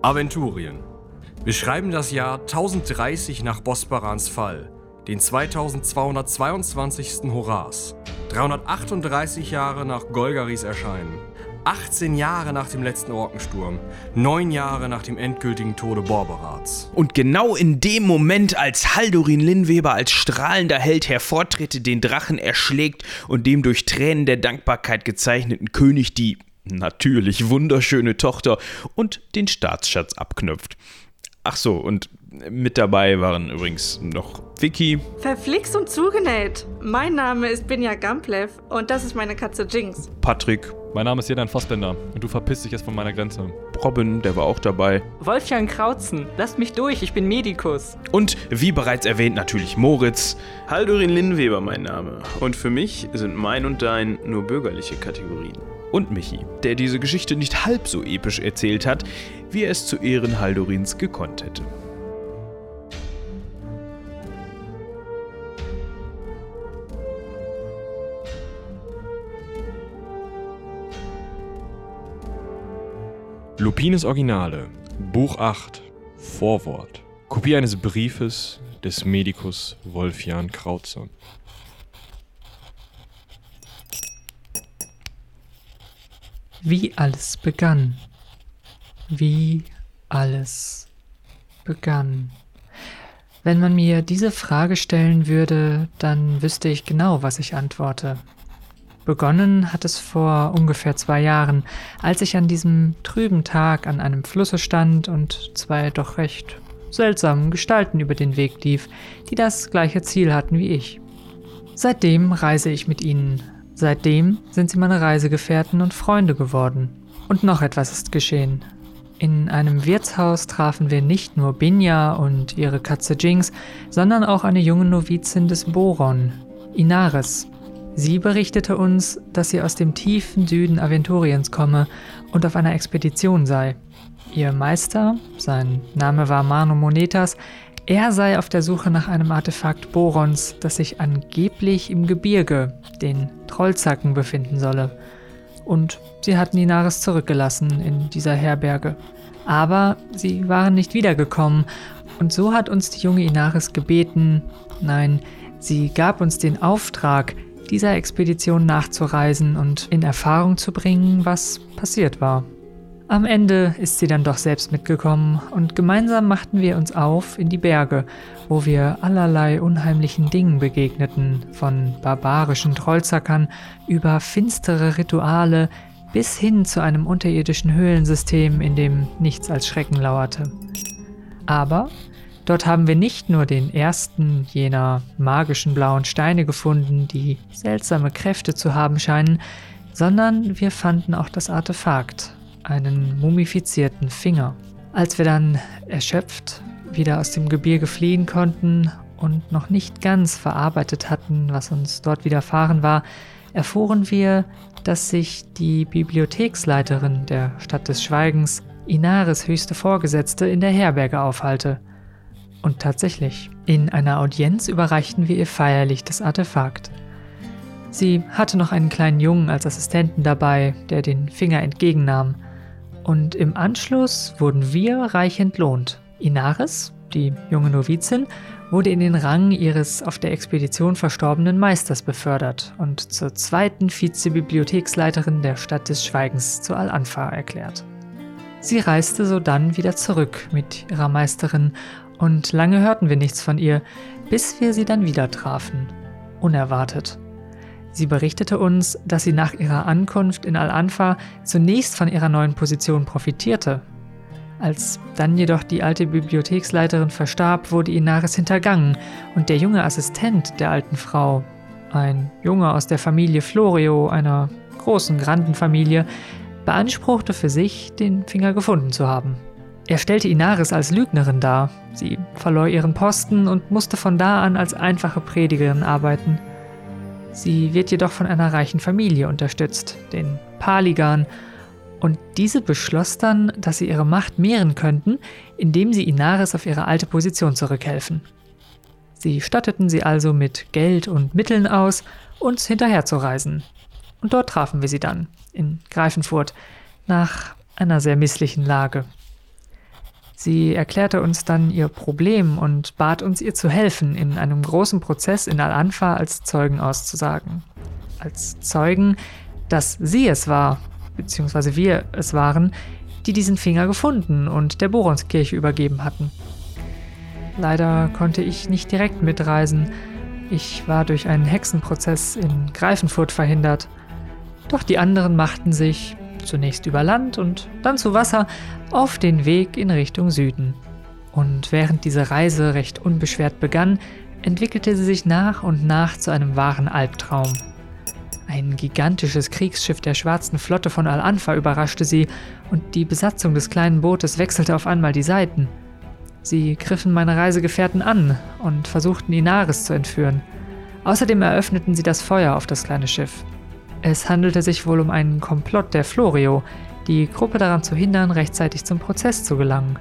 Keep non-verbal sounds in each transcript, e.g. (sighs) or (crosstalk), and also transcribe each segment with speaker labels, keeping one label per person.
Speaker 1: Aventurien. Wir schreiben das Jahr 1030 nach Bosbarans Fall, den 2222. Horas, 338 Jahre nach Golgaris Erscheinen, 18 Jahre nach dem letzten Orkensturm, 9 Jahre nach dem endgültigen Tode Borberats.
Speaker 2: Und genau in dem Moment, als Haldurin Linnweber als strahlender Held hervortritt, den Drachen erschlägt und dem durch Tränen der Dankbarkeit gezeichneten König die natürlich wunderschöne Tochter und den Staatsschatz abknüpft. Ach so, und mit dabei waren übrigens noch Vicky.
Speaker 3: Verflixt und zugenäht. Mein Name ist Binja Gamplev und das ist meine Katze Jinx.
Speaker 2: Patrick.
Speaker 4: Mein Name ist Jedan Fassbender und du verpisst dich jetzt von meiner Grenze.
Speaker 2: Robin, der war auch dabei.
Speaker 5: Wolfgang Krautzen, lasst mich durch, ich bin Medikus.
Speaker 2: Und wie bereits erwähnt, natürlich Moritz.
Speaker 6: Haldurin Linnweber mein Name. Und für mich sind mein und dein nur bürgerliche Kategorien
Speaker 2: und Michi, der diese Geschichte nicht halb so episch erzählt hat, wie er es zu Ehren Haldorins gekonnt hätte.
Speaker 1: Lupines Originale, Buch 8, Vorwort. Kopie eines Briefes des Medikus Wolfjan Krautson.
Speaker 7: Wie alles begann. Wie alles begann. Wenn man mir diese Frage stellen würde, dann wüsste ich genau, was ich antworte. Begonnen hat es vor ungefähr zwei Jahren, als ich an diesem trüben Tag an einem Flusse stand und zwei doch recht seltsamen Gestalten über den Weg lief, die das gleiche Ziel hatten wie ich. Seitdem reise ich mit ihnen, Seitdem sind sie meine Reisegefährten und Freunde geworden. Und noch etwas ist geschehen. In einem Wirtshaus trafen wir nicht nur Binja und ihre Katze Jinx, sondern auch eine junge Novizin des Boron, Inaris. Sie berichtete uns, dass sie aus dem tiefen Süden Aventuriens komme und auf einer Expedition sei. Ihr Meister, sein Name war Mano Monetas, er sei auf der Suche nach einem Artefakt Borons, das sich angeblich im Gebirge, den Trollzacken, befinden solle. Und sie hatten Inaris zurückgelassen in dieser Herberge. Aber sie waren nicht wiedergekommen, und so hat uns die junge Inaris gebeten, nein, sie gab uns den Auftrag, dieser Expedition nachzureisen und in Erfahrung zu bringen, was passiert war. Am Ende ist sie dann doch selbst mitgekommen und gemeinsam machten wir uns auf in die Berge, wo wir allerlei unheimlichen Dingen begegneten, von barbarischen Trollzackern über finstere Rituale bis hin zu einem unterirdischen Höhlensystem, in dem nichts als Schrecken lauerte. Aber dort haben wir nicht nur den ersten jener magischen blauen Steine gefunden, die seltsame Kräfte zu haben scheinen, sondern wir fanden auch das Artefakt, einen mumifizierten Finger. Als wir dann erschöpft wieder aus dem Gebirge fliehen konnten und noch nicht ganz verarbeitet hatten, was uns dort widerfahren war, erfuhren wir, dass sich die Bibliotheksleiterin der Stadt des Schweigens, Inaris höchste Vorgesetzte, in der Herberge aufhalte. Und tatsächlich, in einer Audienz überreichten wir ihr feierlich das Artefakt. Sie hatte noch einen kleinen Jungen als Assistenten dabei, der den Finger entgegennahm – und im Anschluss wurden wir reich entlohnt. Inaris, die junge Novizin, wurde in den Rang ihres auf der Expedition verstorbenen Meisters befördert und zur zweiten Vizebibliotheksleiterin der Stadt des Schweigens zu Al-Anfa erklärt. Sie reiste sodann wieder zurück mit ihrer Meisterin und lange hörten wir nichts von ihr, bis wir sie dann wieder trafen. Unerwartet. Sie berichtete uns, dass sie nach ihrer Ankunft in Al-Anfa zunächst von ihrer neuen Position profitierte. Als dann jedoch die alte Bibliotheksleiterin verstarb, wurde Inaris hintergangen und der junge Assistent der alten Frau, ein Junge aus der Familie Florio, einer großen Grandenfamilie, beanspruchte für sich, den Finger gefunden zu haben. Er stellte Inaris als Lügnerin dar. Sie verlor ihren Posten und musste von da an als einfache Predigerin arbeiten. Sie wird jedoch von einer reichen Familie unterstützt, den Paligan, und diese beschloss dann, dass sie ihre Macht mehren könnten, indem sie Inaris auf ihre alte Position zurückhelfen. Sie statteten sie also mit Geld und Mitteln aus, uns hinterherzureisen. Und dort trafen wir sie dann, in Greifenfurt, nach einer sehr misslichen Lage. Sie erklärte uns dann ihr Problem und bat uns, ihr zu helfen, in einem großen Prozess in Al-Anfa als Zeugen auszusagen. Als Zeugen, dass sie es war, beziehungsweise wir es waren, die diesen Finger gefunden und der Boronskirche übergeben hatten. Leider konnte ich nicht direkt mitreisen. Ich war durch einen Hexenprozess in Greifenfurt verhindert. Doch die anderen machten sich, zunächst über Land und dann zu Wasser, auf den Weg in Richtung Süden. Und während diese Reise recht unbeschwert begann, entwickelte sie sich nach und nach zu einem wahren Albtraum. Ein gigantisches Kriegsschiff der Schwarzen Flotte von Al-Anfa überraschte sie und die Besatzung des kleinen Bootes wechselte auf einmal die Seiten. Sie griffen meine Reisegefährten an und versuchten Inaris zu entführen. Außerdem eröffneten sie das Feuer auf das kleine Schiff. Es handelte sich wohl um einen Komplott der Florio, die Gruppe daran zu hindern, rechtzeitig zum Prozess zu gelangen.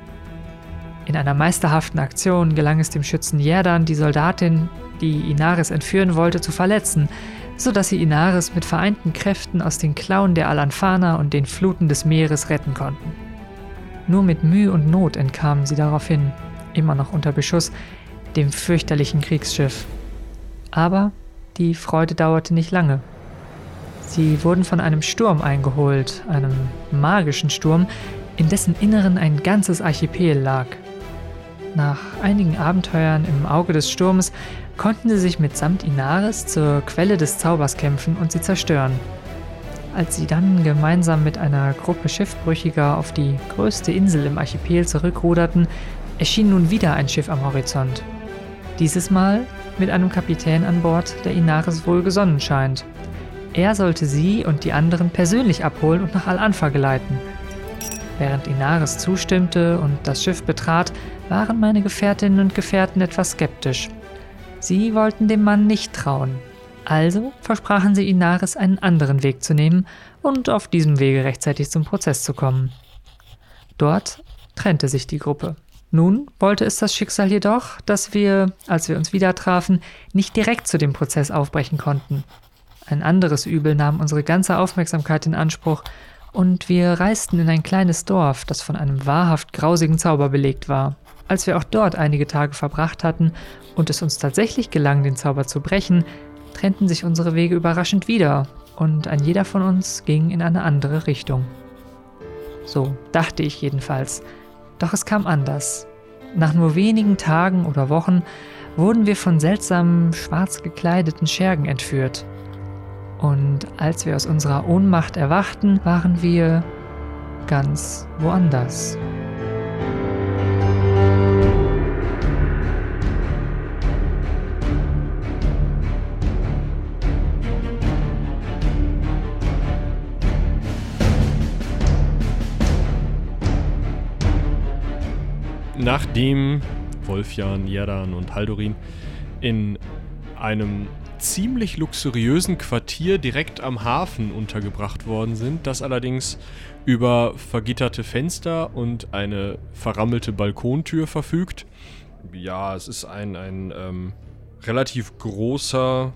Speaker 7: In einer meisterhaften Aktion gelang es dem Schützen Jerdan, die Soldatin, die Inaris entführen wollte, zu verletzen, sodass sie Inaris mit vereinten Kräften aus den Klauen der Alanfaner und den Fluten des Meeres retten konnten. Nur mit Mühe und Not entkamen sie daraufhin, immer noch unter Beschuss, dem fürchterlichen Kriegsschiff. Aber die Freude dauerte nicht lange. Sie wurden von einem Sturm eingeholt, einem magischen Sturm, in dessen Inneren ein ganzes Archipel lag. Nach einigen Abenteuern im Auge des Sturmes konnten sie sich mitsamt Inaris zur Quelle des Zaubers kämpfen und sie zerstören. Als sie dann gemeinsam mit einer Gruppe Schiffbrüchiger auf die größte Insel im Archipel zurückruderten, erschien nun wieder ein Schiff am Horizont. Dieses Mal mit einem Kapitän an Bord, der Inaris wohlgesonnen scheint. Er sollte sie und die anderen persönlich abholen und nach Al-Anfa geleiten. Während Inaris zustimmte und das Schiff betrat, waren meine Gefährtinnen und Gefährten etwas skeptisch. Sie wollten dem Mann nicht trauen. Also versprachen sie Inaris, einen anderen Weg zu nehmen und auf diesem Wege rechtzeitig zum Prozess zu kommen. Dort trennte sich die Gruppe. Nun wollte es das Schicksal jedoch, dass wir, als wir uns wieder trafen, nicht direkt zu dem Prozess aufbrechen konnten. Ein anderes Übel nahm unsere ganze Aufmerksamkeit in Anspruch, und wir reisten in ein kleines Dorf, das von einem wahrhaft grausigen Zauber belegt war. Als wir auch dort einige Tage verbracht hatten und es uns tatsächlich gelang, den Zauber zu brechen, trennten sich unsere Wege überraschend wieder, und ein jeder von uns ging in eine andere Richtung. So dachte ich jedenfalls. Doch es kam anders. Nach nur wenigen Tagen oder Wochen wurden wir von seltsamen, schwarz gekleideten Schergen entführt. Und als wir aus unserer Ohnmacht erwachten, waren wir ganz woanders.
Speaker 1: Nachdem Wolfjan, Jerdan und Haldorin in einem ziemlich luxuriösen Quartier direkt am Hafen untergebracht worden sind, das allerdings über vergitterte Fenster und eine verrammelte Balkontür verfügt. Ja, es ist ein, ein ähm, relativ großer,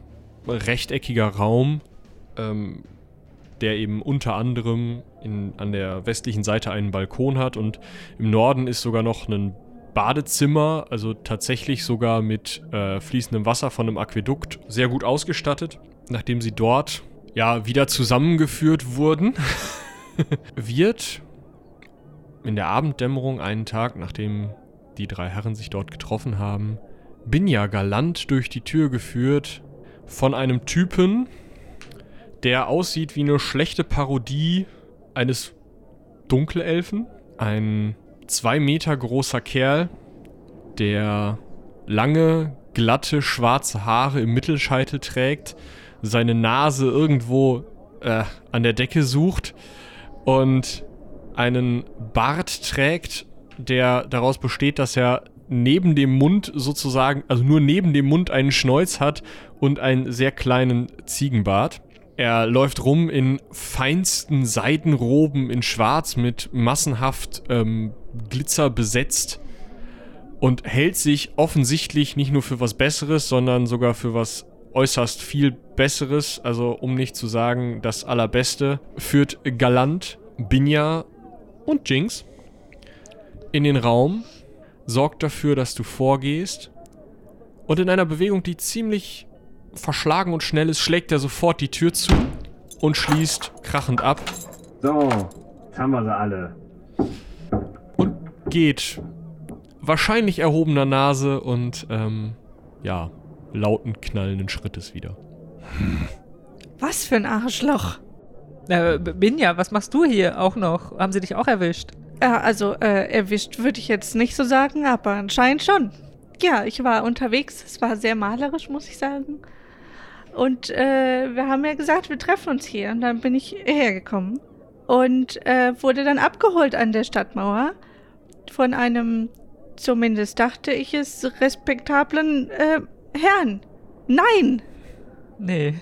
Speaker 1: rechteckiger Raum, ähm, der eben unter anderem in, an der westlichen Seite einen Balkon hat und im Norden ist sogar noch ein Badezimmer, also tatsächlich sogar mit äh, fließendem Wasser von einem Aquädukt, sehr gut ausgestattet. Nachdem sie dort ja wieder zusammengeführt wurden, (laughs) wird in der Abenddämmerung einen Tag, nachdem die drei Herren sich dort getroffen haben, Binja galant durch die Tür geführt von einem Typen, der aussieht wie eine schlechte Parodie eines Dunkelelfen. Ein zwei Meter großer Kerl, der lange, glatte, schwarze Haare im Mittelscheitel trägt, seine Nase irgendwo äh, an der Decke sucht und einen Bart trägt, der daraus besteht, dass er neben dem Mund sozusagen, also nur neben dem Mund einen Schnäuz hat und einen sehr kleinen Ziegenbart. Er läuft rum in feinsten Seidenroben in Schwarz mit massenhaft ähm, Glitzer besetzt und hält sich offensichtlich nicht nur für was Besseres, sondern sogar für was äußerst viel Besseres, also um nicht zu sagen das Allerbeste, führt Galant, Binja und Jinx in den Raum, sorgt dafür, dass du vorgehst und in einer Bewegung, die ziemlich verschlagen und schnell ist, schlägt er sofort die Tür zu und schließt krachend ab
Speaker 8: So, jetzt haben wir sie alle.
Speaker 1: und geht wahrscheinlich erhobener Nase und ähm, ja, lauten knallenden Schrittes wieder.
Speaker 3: Was für ein Arschloch.
Speaker 7: Äh, Binja, was machst du hier auch noch? Haben sie dich auch erwischt?
Speaker 3: Ja, also äh, erwischt würde ich jetzt nicht so sagen, aber anscheinend schon. Ja, ich war unterwegs. Es war sehr malerisch, muss ich sagen. Und äh, wir haben ja gesagt, wir treffen uns hier. Und dann bin ich hergekommen und äh, wurde dann abgeholt an der Stadtmauer von einem, zumindest dachte ich es, respektablen äh, Herrn. Nein,
Speaker 7: Nee.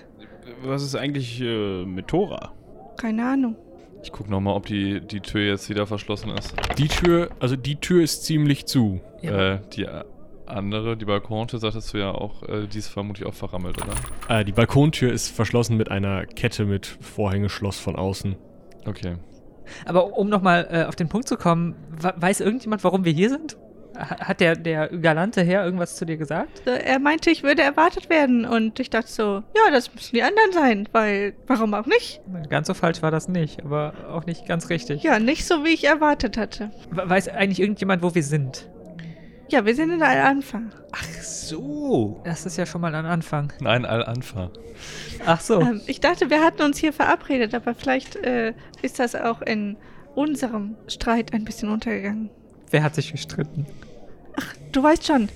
Speaker 2: Was ist eigentlich äh, mit Tora?
Speaker 3: keine Ahnung.
Speaker 4: Ich guck nochmal, ob die, die Tür jetzt wieder verschlossen ist.
Speaker 1: Die Tür, also die Tür ist ziemlich zu.
Speaker 7: Ja.
Speaker 4: Äh, die andere, die Balkontür, sagtest du ja auch, äh, die ist vermutlich auch verrammelt, oder?
Speaker 1: Äh, die Balkontür ist verschlossen mit einer Kette mit Vorhängeschloss von außen.
Speaker 4: Okay.
Speaker 7: Aber um nochmal äh, auf den Punkt zu kommen, weiß irgendjemand, warum wir hier sind? Ha- Hat der, der galante Herr irgendwas zu dir gesagt?
Speaker 3: Er meinte, ich würde erwartet werden. Und ich dachte so, ja, das müssen die anderen sein, weil warum auch nicht?
Speaker 7: Ganz so falsch war das nicht, aber auch nicht ganz richtig.
Speaker 3: Ja, nicht so, wie ich erwartet hatte.
Speaker 7: We- Weiß eigentlich irgendjemand, wo wir sind?
Speaker 3: Ja, wir sind in der Anfang.
Speaker 9: Ach so.
Speaker 7: Das ist ja schon mal ein Anfang.
Speaker 4: Nein, Al-Anfa.
Speaker 7: Ach so.
Speaker 3: Ähm, ich dachte, wir hatten uns hier verabredet, aber vielleicht äh, ist das auch in unserem Streit ein bisschen untergegangen.
Speaker 7: Wer hat sich gestritten?
Speaker 3: Du weißt schon,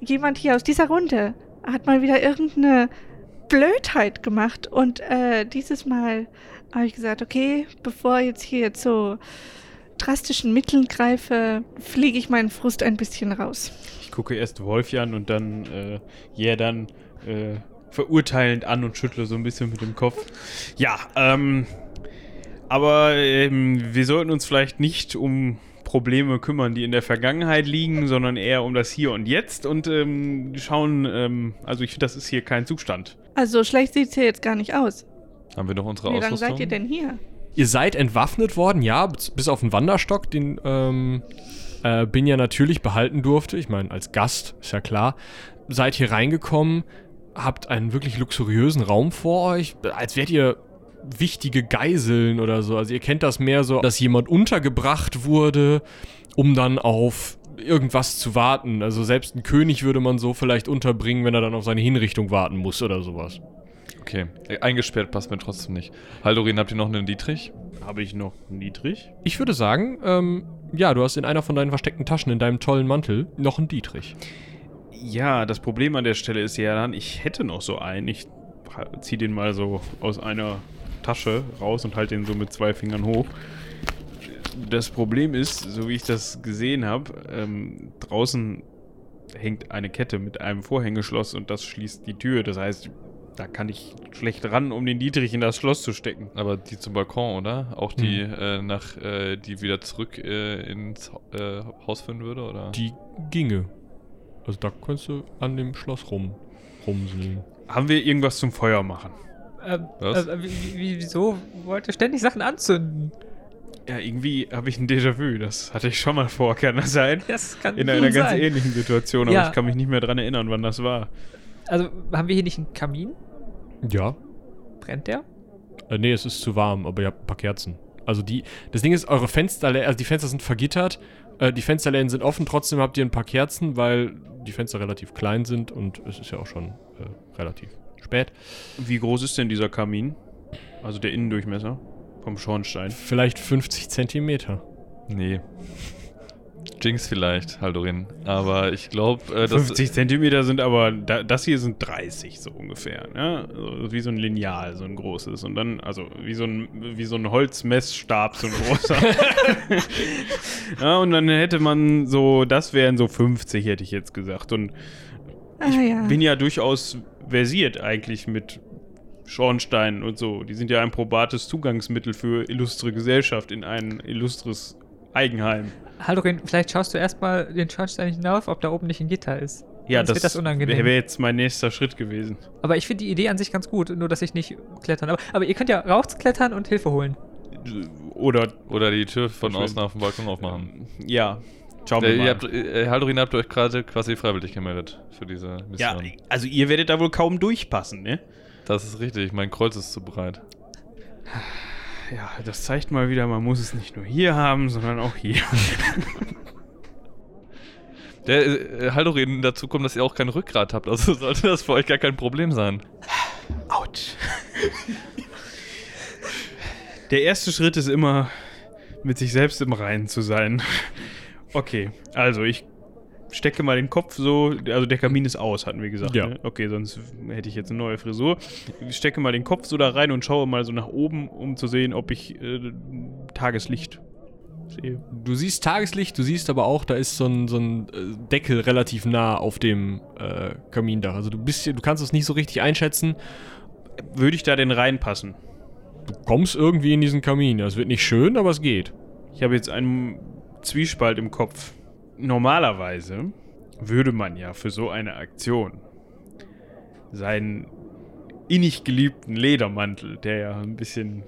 Speaker 3: jemand hier aus dieser Runde hat mal wieder irgendeine Blödheit gemacht und äh, dieses Mal habe ich gesagt, okay, bevor jetzt hier zu drastischen Mitteln greife, fliege ich meinen Frust ein bisschen raus.
Speaker 2: Ich gucke erst Wolfi an und dann äh, ja dann äh, verurteilend an und schüttle so ein bisschen mit dem Kopf. Ja, ähm, aber ähm, wir sollten uns vielleicht nicht um Probleme kümmern, die in der Vergangenheit liegen, sondern eher um das Hier und Jetzt und ähm, schauen, ähm, also ich finde, das ist hier kein Zustand.
Speaker 3: Also schlecht sieht es hier jetzt gar nicht aus.
Speaker 4: Haben wir noch unsere
Speaker 3: Wie lange
Speaker 4: Ausrüstung?
Speaker 3: seid ihr denn hier?
Speaker 1: Ihr seid entwaffnet worden, ja, bis auf den Wanderstock, den ähm, äh, Binja natürlich behalten durfte. Ich meine, als Gast, ist ja klar. Seid hier reingekommen, habt einen wirklich luxuriösen Raum vor euch, als wärt ihr wichtige Geiseln oder so. Also ihr kennt das mehr so, dass jemand untergebracht wurde, um dann auf irgendwas zu warten. Also selbst ein König würde man so vielleicht unterbringen, wenn er dann auf seine Hinrichtung warten muss oder sowas.
Speaker 4: Okay. Äh, Eingesperrt passt mir trotzdem nicht. Haldorin, habt ihr noch einen Dietrich?
Speaker 2: Habe ich noch niedrig?
Speaker 1: Ich würde sagen, ähm, ja, du hast in einer von deinen versteckten Taschen in deinem tollen Mantel noch einen Dietrich.
Speaker 2: Ja, das Problem an der Stelle ist ja dann, ich hätte noch so einen. Ich ziehe den mal so aus einer Tasche raus und halte den so mit zwei Fingern hoch. Das Problem ist, so wie ich das gesehen habe, ähm, draußen hängt eine Kette mit einem Vorhängeschloss und das schließt die Tür. Das heißt, da kann ich schlecht ran, um den Dietrich in das Schloss zu stecken.
Speaker 4: Aber die zum Balkon, oder? Auch die
Speaker 1: Hm.
Speaker 4: äh, nach, äh, die wieder zurück äh, ins äh, Haus führen würde, oder?
Speaker 1: Die ginge. Also da könntest du an dem Schloss rum, rumseln.
Speaker 2: Haben wir irgendwas zum Feuer machen?
Speaker 7: Ähm,
Speaker 4: Was?
Speaker 7: äh, wie, wie, wieso wollt ihr ständig Sachen anzünden?
Speaker 2: Ja, irgendwie habe ich ein Déjà-vu. Das hatte ich schon mal vor, kann das sein? (laughs)
Speaker 7: Das kann
Speaker 2: In einer ganz
Speaker 7: sein.
Speaker 2: ähnlichen Situation, aber
Speaker 7: Ja.
Speaker 2: ich kann mich nicht mehr dran erinnern, wann das war.
Speaker 7: Also, haben wir hier nicht einen Kamin?
Speaker 1: Ja.
Speaker 7: Brennt der?
Speaker 1: Äh, nee, es ist zu warm, aber ihr habt ein paar Kerzen. Also die, das Ding ist, eure Fenster, also die Fenster sind vergittert, äh, die Fensterläden sind offen, trotzdem habt ihr ein paar Kerzen, weil die Fenster relativ klein sind und es ist ja auch schon äh, relativ spät.
Speaker 2: Wie groß ist denn dieser Kamin? Also der Innendurchmesser vom Schornstein.
Speaker 1: Vielleicht 50 Zentimeter.
Speaker 4: Nee. Jinx vielleicht, Haldorin. Aber ich glaube, äh, das
Speaker 2: 50 Zentimeter sind aber, da, das hier sind 30 so ungefähr. Ne? Also wie so ein Lineal, so ein großes. Und dann, also wie so ein, wie so ein Holzmessstab, so ein großer. (laughs) ja, und dann hätte man so, das wären so 50, hätte ich jetzt gesagt. Und
Speaker 3: Ah ja.
Speaker 2: bin ja durchaus versiert eigentlich mit Schornsteinen und so. Die sind ja ein probates Zugangsmittel für illustre Gesellschaft in ein illustres Eigenheim.
Speaker 7: Haldorin, vielleicht schaust du erstmal den Schornstein hinauf, ob da oben nicht ein Gitter ist.
Speaker 2: Ja,
Speaker 7: Sonst
Speaker 2: das,
Speaker 7: das unangenehm.
Speaker 2: wäre jetzt mein nächster Schritt gewesen.
Speaker 7: Aber ich finde die Idee an sich ganz gut, nur dass ich nicht klettern. Aber, aber ihr könnt ja rausklettern und Hilfe holen.
Speaker 2: Oder,
Speaker 4: Oder die Tür von außen auf dem Balkon aufmachen.
Speaker 2: ja, Schauen wir
Speaker 4: Äh,
Speaker 2: mal.
Speaker 4: ihr habt, äh, Haldorin habt ihr euch gerade quasi freiwillig gemeldet für diese
Speaker 2: ja,
Speaker 4: Mission.
Speaker 2: also ihr werdet da wohl kaum durchpassen, ne?
Speaker 4: Das ist richtig, mein Kreuz ist zu breit. (sighs)
Speaker 2: Ja, das zeigt mal wieder, man muss es nicht nur hier haben, sondern auch hier. (laughs)
Speaker 4: Der äh, Haldorin dazu kommt, dass ihr auch kein Rückgrat habt, also (laughs) sollte das für euch gar kein Problem sein.
Speaker 2: Autsch. Der erste Schritt ist immer, mit sich selbst im Reinen zu sein. Okay, also ich stecke mal den Kopf so, also der Kamin ist aus, hatten wir gesagt.
Speaker 1: Ja.
Speaker 2: Ne? Okay, sonst hätte ich jetzt eine neue Frisur. Ich stecke mal den Kopf so da rein und schaue mal so nach oben, um zu sehen, ob ich äh, Tageslicht sehe.
Speaker 1: Du siehst Tageslicht, du siehst aber auch, da ist so ein, so ein äh, Deckel relativ nah auf dem äh, Kamindach. Also du bist du kannst es nicht so richtig einschätzen.
Speaker 2: Würde ich da denn reinpassen?
Speaker 1: Du kommst irgendwie in diesen Kamin. Es wird nicht schön, aber es geht.
Speaker 2: Ich habe jetzt einen Zwiespalt im Kopf. Normalerweise würde man ja für so eine Aktion seinen innig geliebten Ledermantel, der ja ein bisschen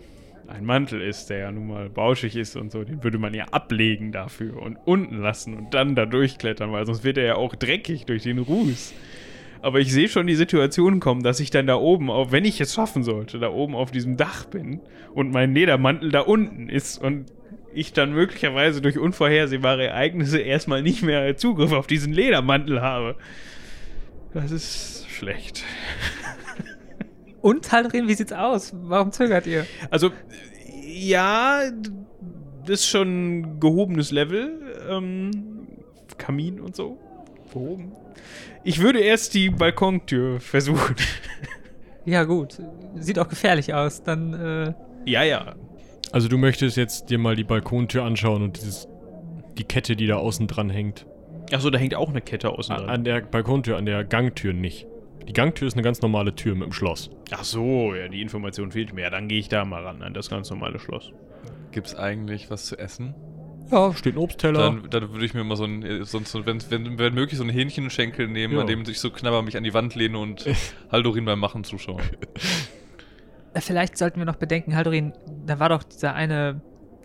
Speaker 2: ein Mantel ist, der ja nun mal bauschig ist und so, den würde man ja ablegen dafür und unten lassen und dann da durchklettern, weil sonst wird er ja auch dreckig durch den Ruß. Aber ich sehe schon die Situation kommen, dass ich dann da oben, auf, wenn ich es schaffen sollte, da oben auf diesem Dach bin und mein Ledermantel da unten ist und ich dann möglicherweise durch unvorhersehbare Ereignisse erstmal nicht mehr Zugriff auf diesen Ledermantel habe. Das ist schlecht.
Speaker 7: Und Haldorin, wie sieht's aus? Warum zögert ihr?
Speaker 2: Also, ja, das ist schon ein gehobenes Level. Ähm, Kamin und so. Gehoben. Ich würde erst die Balkontür versuchen.
Speaker 7: Ja, gut. Sieht auch gefährlich aus. Dann, äh,
Speaker 2: ja, ja.
Speaker 1: Also du möchtest jetzt dir mal die Balkontür anschauen und dieses, die Kette, die da außen dran hängt.
Speaker 2: Achso, da hängt auch eine Kette außen dran.
Speaker 1: An der Balkontür, an der Gangtür nicht. Die Gangtür ist eine ganz normale Tür mit dem Schloss.
Speaker 2: Ach so, ja, die Information fehlt mir. Ja, dann gehe ich da mal ran, an das ganz normale Schloss.
Speaker 4: Gibt's eigentlich was zu essen?
Speaker 1: Ja, steht ein Obstteller.
Speaker 4: Dann, dann würde ich mir mal so ein, äh, sonst so, wenn, wenn, wenn möglich, so einen Hähnchenschenkel nehmen,
Speaker 1: Ja.
Speaker 4: an dem ich so knabber mich an die Wand lehne und (laughs) Haldorin beim Machen zuschaue. (laughs)
Speaker 7: äh, vielleicht sollten wir noch bedenken, Haldorin, da war doch dieser eine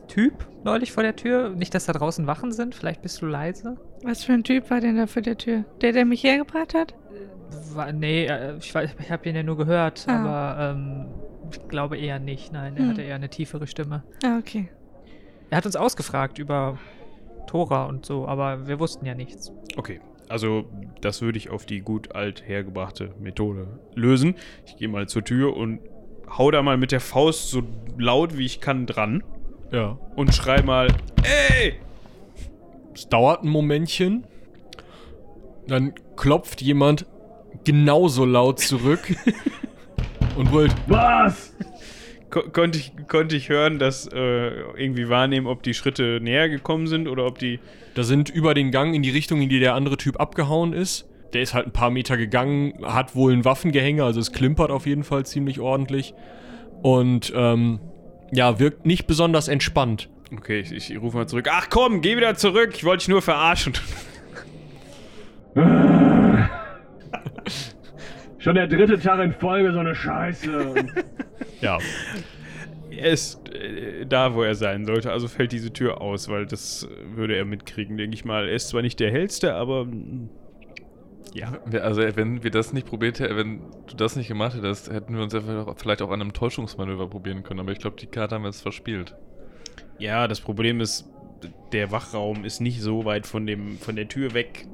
Speaker 7: Typ neulich vor der Tür. Nicht, dass da draußen Wachen sind. Vielleicht bist du leise.
Speaker 3: Was für ein Typ war denn da vor der Tür? Der, der mich hergebracht hat?
Speaker 7: War, nee, äh, ich, weiß- ich habe ihn ja nur gehört,
Speaker 3: Ah.
Speaker 7: aber ähm, ich glaube eher nicht. Nein, er
Speaker 3: Hm.
Speaker 7: hatte eher eine tiefere Stimme.
Speaker 3: Ah, okay.
Speaker 7: Er hat uns ausgefragt über Tora und so, aber wir wussten ja nichts.
Speaker 2: Okay, also das würde ich auf die gut alt hergebrachte Methode lösen. Ich gehe mal zur Tür und hau da mal mit der Faust so laut wie ich kann dran
Speaker 1: ja.
Speaker 2: und schrei mal, ey!
Speaker 1: Es dauert ein Momentchen. Dann klopft jemand genauso laut zurück (laughs) und brüllt.
Speaker 8: Was?
Speaker 2: Ko konnte, ich, konnte ich hören, dass äh, irgendwie wahrnehmen, ob die Schritte näher gekommen sind oder ob die...
Speaker 1: Da sind über den Gang in die Richtung, in die der andere Typ abgehauen ist. Der ist halt ein paar Meter gegangen, hat wohl ein Waffengehänger, also es klimpert auf jeden Fall ziemlich ordentlich. Und ähm, ja, wirkt nicht besonders entspannt.
Speaker 2: Okay, ich, ich rufe mal zurück. Ach komm, geh wieder zurück, ich wollte dich nur verarschen. (laughs)
Speaker 8: Schon der dritte Tag in Folge so eine Scheiße. (laughs)
Speaker 1: Ja,
Speaker 2: Er ist äh, da, wo er sein sollte, also fällt diese Tür aus, weil das würde er mitkriegen, denke ich mal. Er ist zwar nicht der hellste, aber mm, ja.
Speaker 4: Wir- Also, wenn wir das nicht probiert hätten, wenn du das nicht gemacht hättest, hätten wir uns ja vielleicht auch- an einem Täuschungsmanöver probieren können. Aber ich glaube, die Karte haben wir jetzt verspielt.
Speaker 2: Ja, das Problem ist, der Wachraum ist nicht so weit von, dem, von der Tür weg.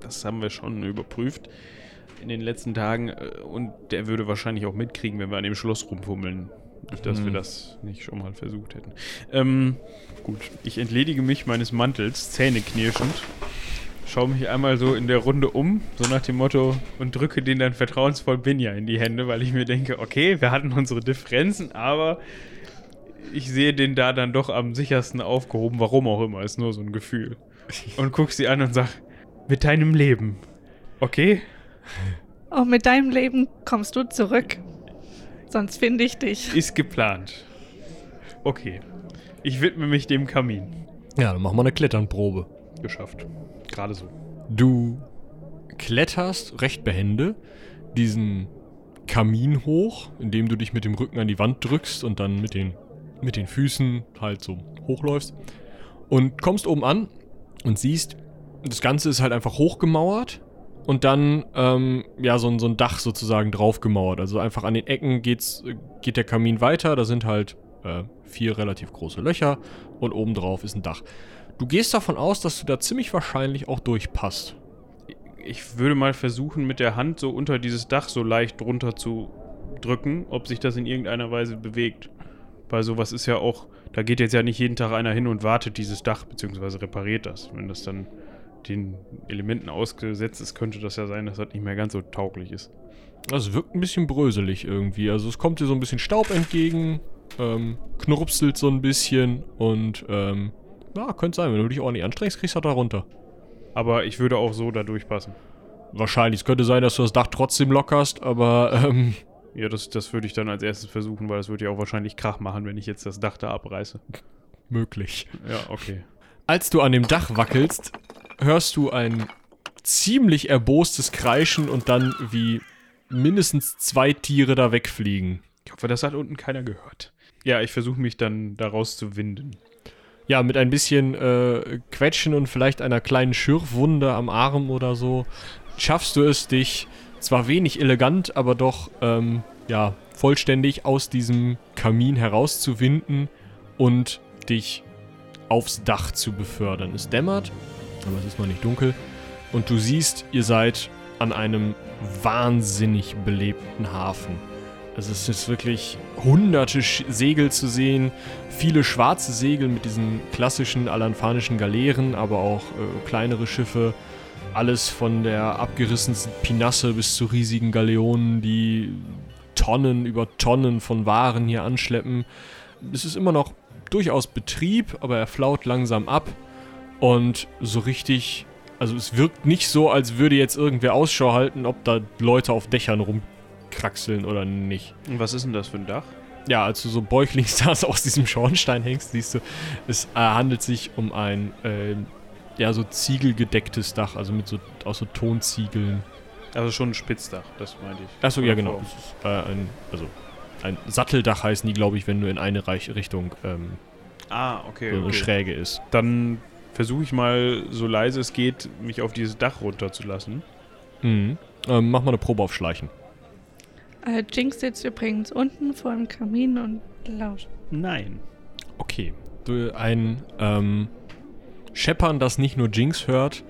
Speaker 2: Das haben wir schon überprüft in den letzten Tagen. äh, Und der würde wahrscheinlich auch mitkriegen, wenn wir an dem Schloss rumfummeln. Nicht, dass wir
Speaker 4: Mhm.
Speaker 2: das nicht schon mal versucht hätten. Ähm, gut, ich entledige mich meines Mantels, zähneknirschend. Schaue mich einmal so in der Runde um, so nach dem Motto, und drücke den dann vertrauensvoll Binja in die Hände, weil ich mir denke, okay, wir hatten unsere Differenzen, aber ich sehe den da dann doch am sichersten aufgehoben, warum auch immer, ist nur so ein Gefühl. Und guck sie an und sag, mit deinem Leben. Okay?
Speaker 3: Und Oh, mit deinem Leben kommst du zurück. Sonst finde ich dich.
Speaker 2: Ist geplant. Okay. Ich widme mich dem Kamin.
Speaker 1: ja, dann machen wir eine Kletternprobe.
Speaker 2: Geschafft. Gerade so.
Speaker 1: Du kletterst recht behende diesen Kamin hoch, indem du dich mit dem Rücken an die Wand drückst und dann mit den, mit den Füßen halt so hochläufst. Und kommst oben an und siehst, das Ganze ist halt einfach hochgemauert und dann ähm, ja so ein, so ein Dach sozusagen draufgemauert. Also einfach an den Ecken geht's, geht der Kamin weiter. Da sind halt äh, vier relativ große Löcher und obendrauf ist ein Dach. Du gehst davon aus, dass du da ziemlich wahrscheinlich auch durchpasst.
Speaker 2: Ich würde mal versuchen, mit der Hand so unter dieses Dach so leicht drunter zu drücken, ob sich das in irgendeiner Weise bewegt. Weil sowas ist ja auch, da geht jetzt ja nicht jeden Tag einer hin und wartet dieses Dach, beziehungsweise repariert das. Wenn das dann den Elementen ausgesetzt ist, könnte das ja sein, dass das nicht mehr ganz so tauglich ist.
Speaker 1: Also es wirkt ein bisschen bröselig irgendwie. Also es kommt dir so ein bisschen Staub entgegen, ähm, knurpselt so ein bisschen und ähm, ja, könnte sein, wenn du dich ordentlich anstrengst, kriegst du da runter.
Speaker 2: Aber ich würde auch so da durchpassen.
Speaker 1: Wahrscheinlich. Es könnte sein, dass du das Dach trotzdem lockerst, aber ähm,
Speaker 2: Ja, das, das würde ich dann als erstes versuchen, weil das würde ja auch wahrscheinlich Krach machen, wenn ich jetzt das Dach da abreiße.
Speaker 1: möglich.
Speaker 2: Ja, okay.
Speaker 1: Als du an dem Dach wackelst, hörst du ein ziemlich erbostes Kreischen und dann wie mindestens zwei Tiere da wegfliegen.
Speaker 2: Ich hoffe, das hat unten keiner gehört. Ja, ich versuche mich dann daraus zu winden.
Speaker 1: Ja, mit ein bisschen äh, Quetschen und vielleicht einer kleinen Schürfwunde am Arm oder so, schaffst du es, dich zwar wenig elegant, aber doch ähm, ja, vollständig aus diesem Kamin herauszuwinden und dich aufs Dach zu befördern. Es dämmert, aber es ist noch nicht dunkel. Und du siehst, ihr seid an einem wahnsinnig belebten Hafen. Also es ist wirklich hunderte Segel zu sehen, viele schwarze Segel mit diesen klassischen alanfanischen Galeeren, aber auch äh, kleinere Schiffe. Alles von der abgerissensten Pinasse bis zu riesigen Galeonen, die Tonnen über Tonnen von Waren hier anschleppen. Es ist immer noch durchaus Betrieb, aber er flaut langsam ab. Und so richtig, also es wirkt nicht so, als würde jetzt irgendwer Ausschau halten, ob da Leute auf Dächern rumkraxeln oder nicht.
Speaker 2: Und was ist denn das für ein Dach?
Speaker 1: Ja, als du so bäuchlings (laughs) da aus diesem Schornstein hängst, siehst du, es äh, handelt sich um ein, ähm, ja, so ziegelgedecktes Dach, also mit so, aus so Tonziegeln.
Speaker 2: Also schon ein Spitzdach, das meinte ich.
Speaker 1: Achso, ja, genau. Ist, äh, ein, also, ein Satteldach heißen die, glaube ich, wenn nur in eine Reich Richtung ähm,
Speaker 2: Ah, okay.
Speaker 1: so eine
Speaker 2: okay.
Speaker 1: Schräge ist.
Speaker 2: Dann versuche ich mal, so leise es geht, mich auf dieses Dach runterzulassen.
Speaker 1: Mhm. Ähm, mach mal eine Probe auf Schleichen.
Speaker 3: Äh, Jinx sitzt übrigens unten vor dem Kamin und lauscht.
Speaker 2: Nein.
Speaker 1: Okay. Du, ein ähm, Scheppern, das nicht nur Jinx hört,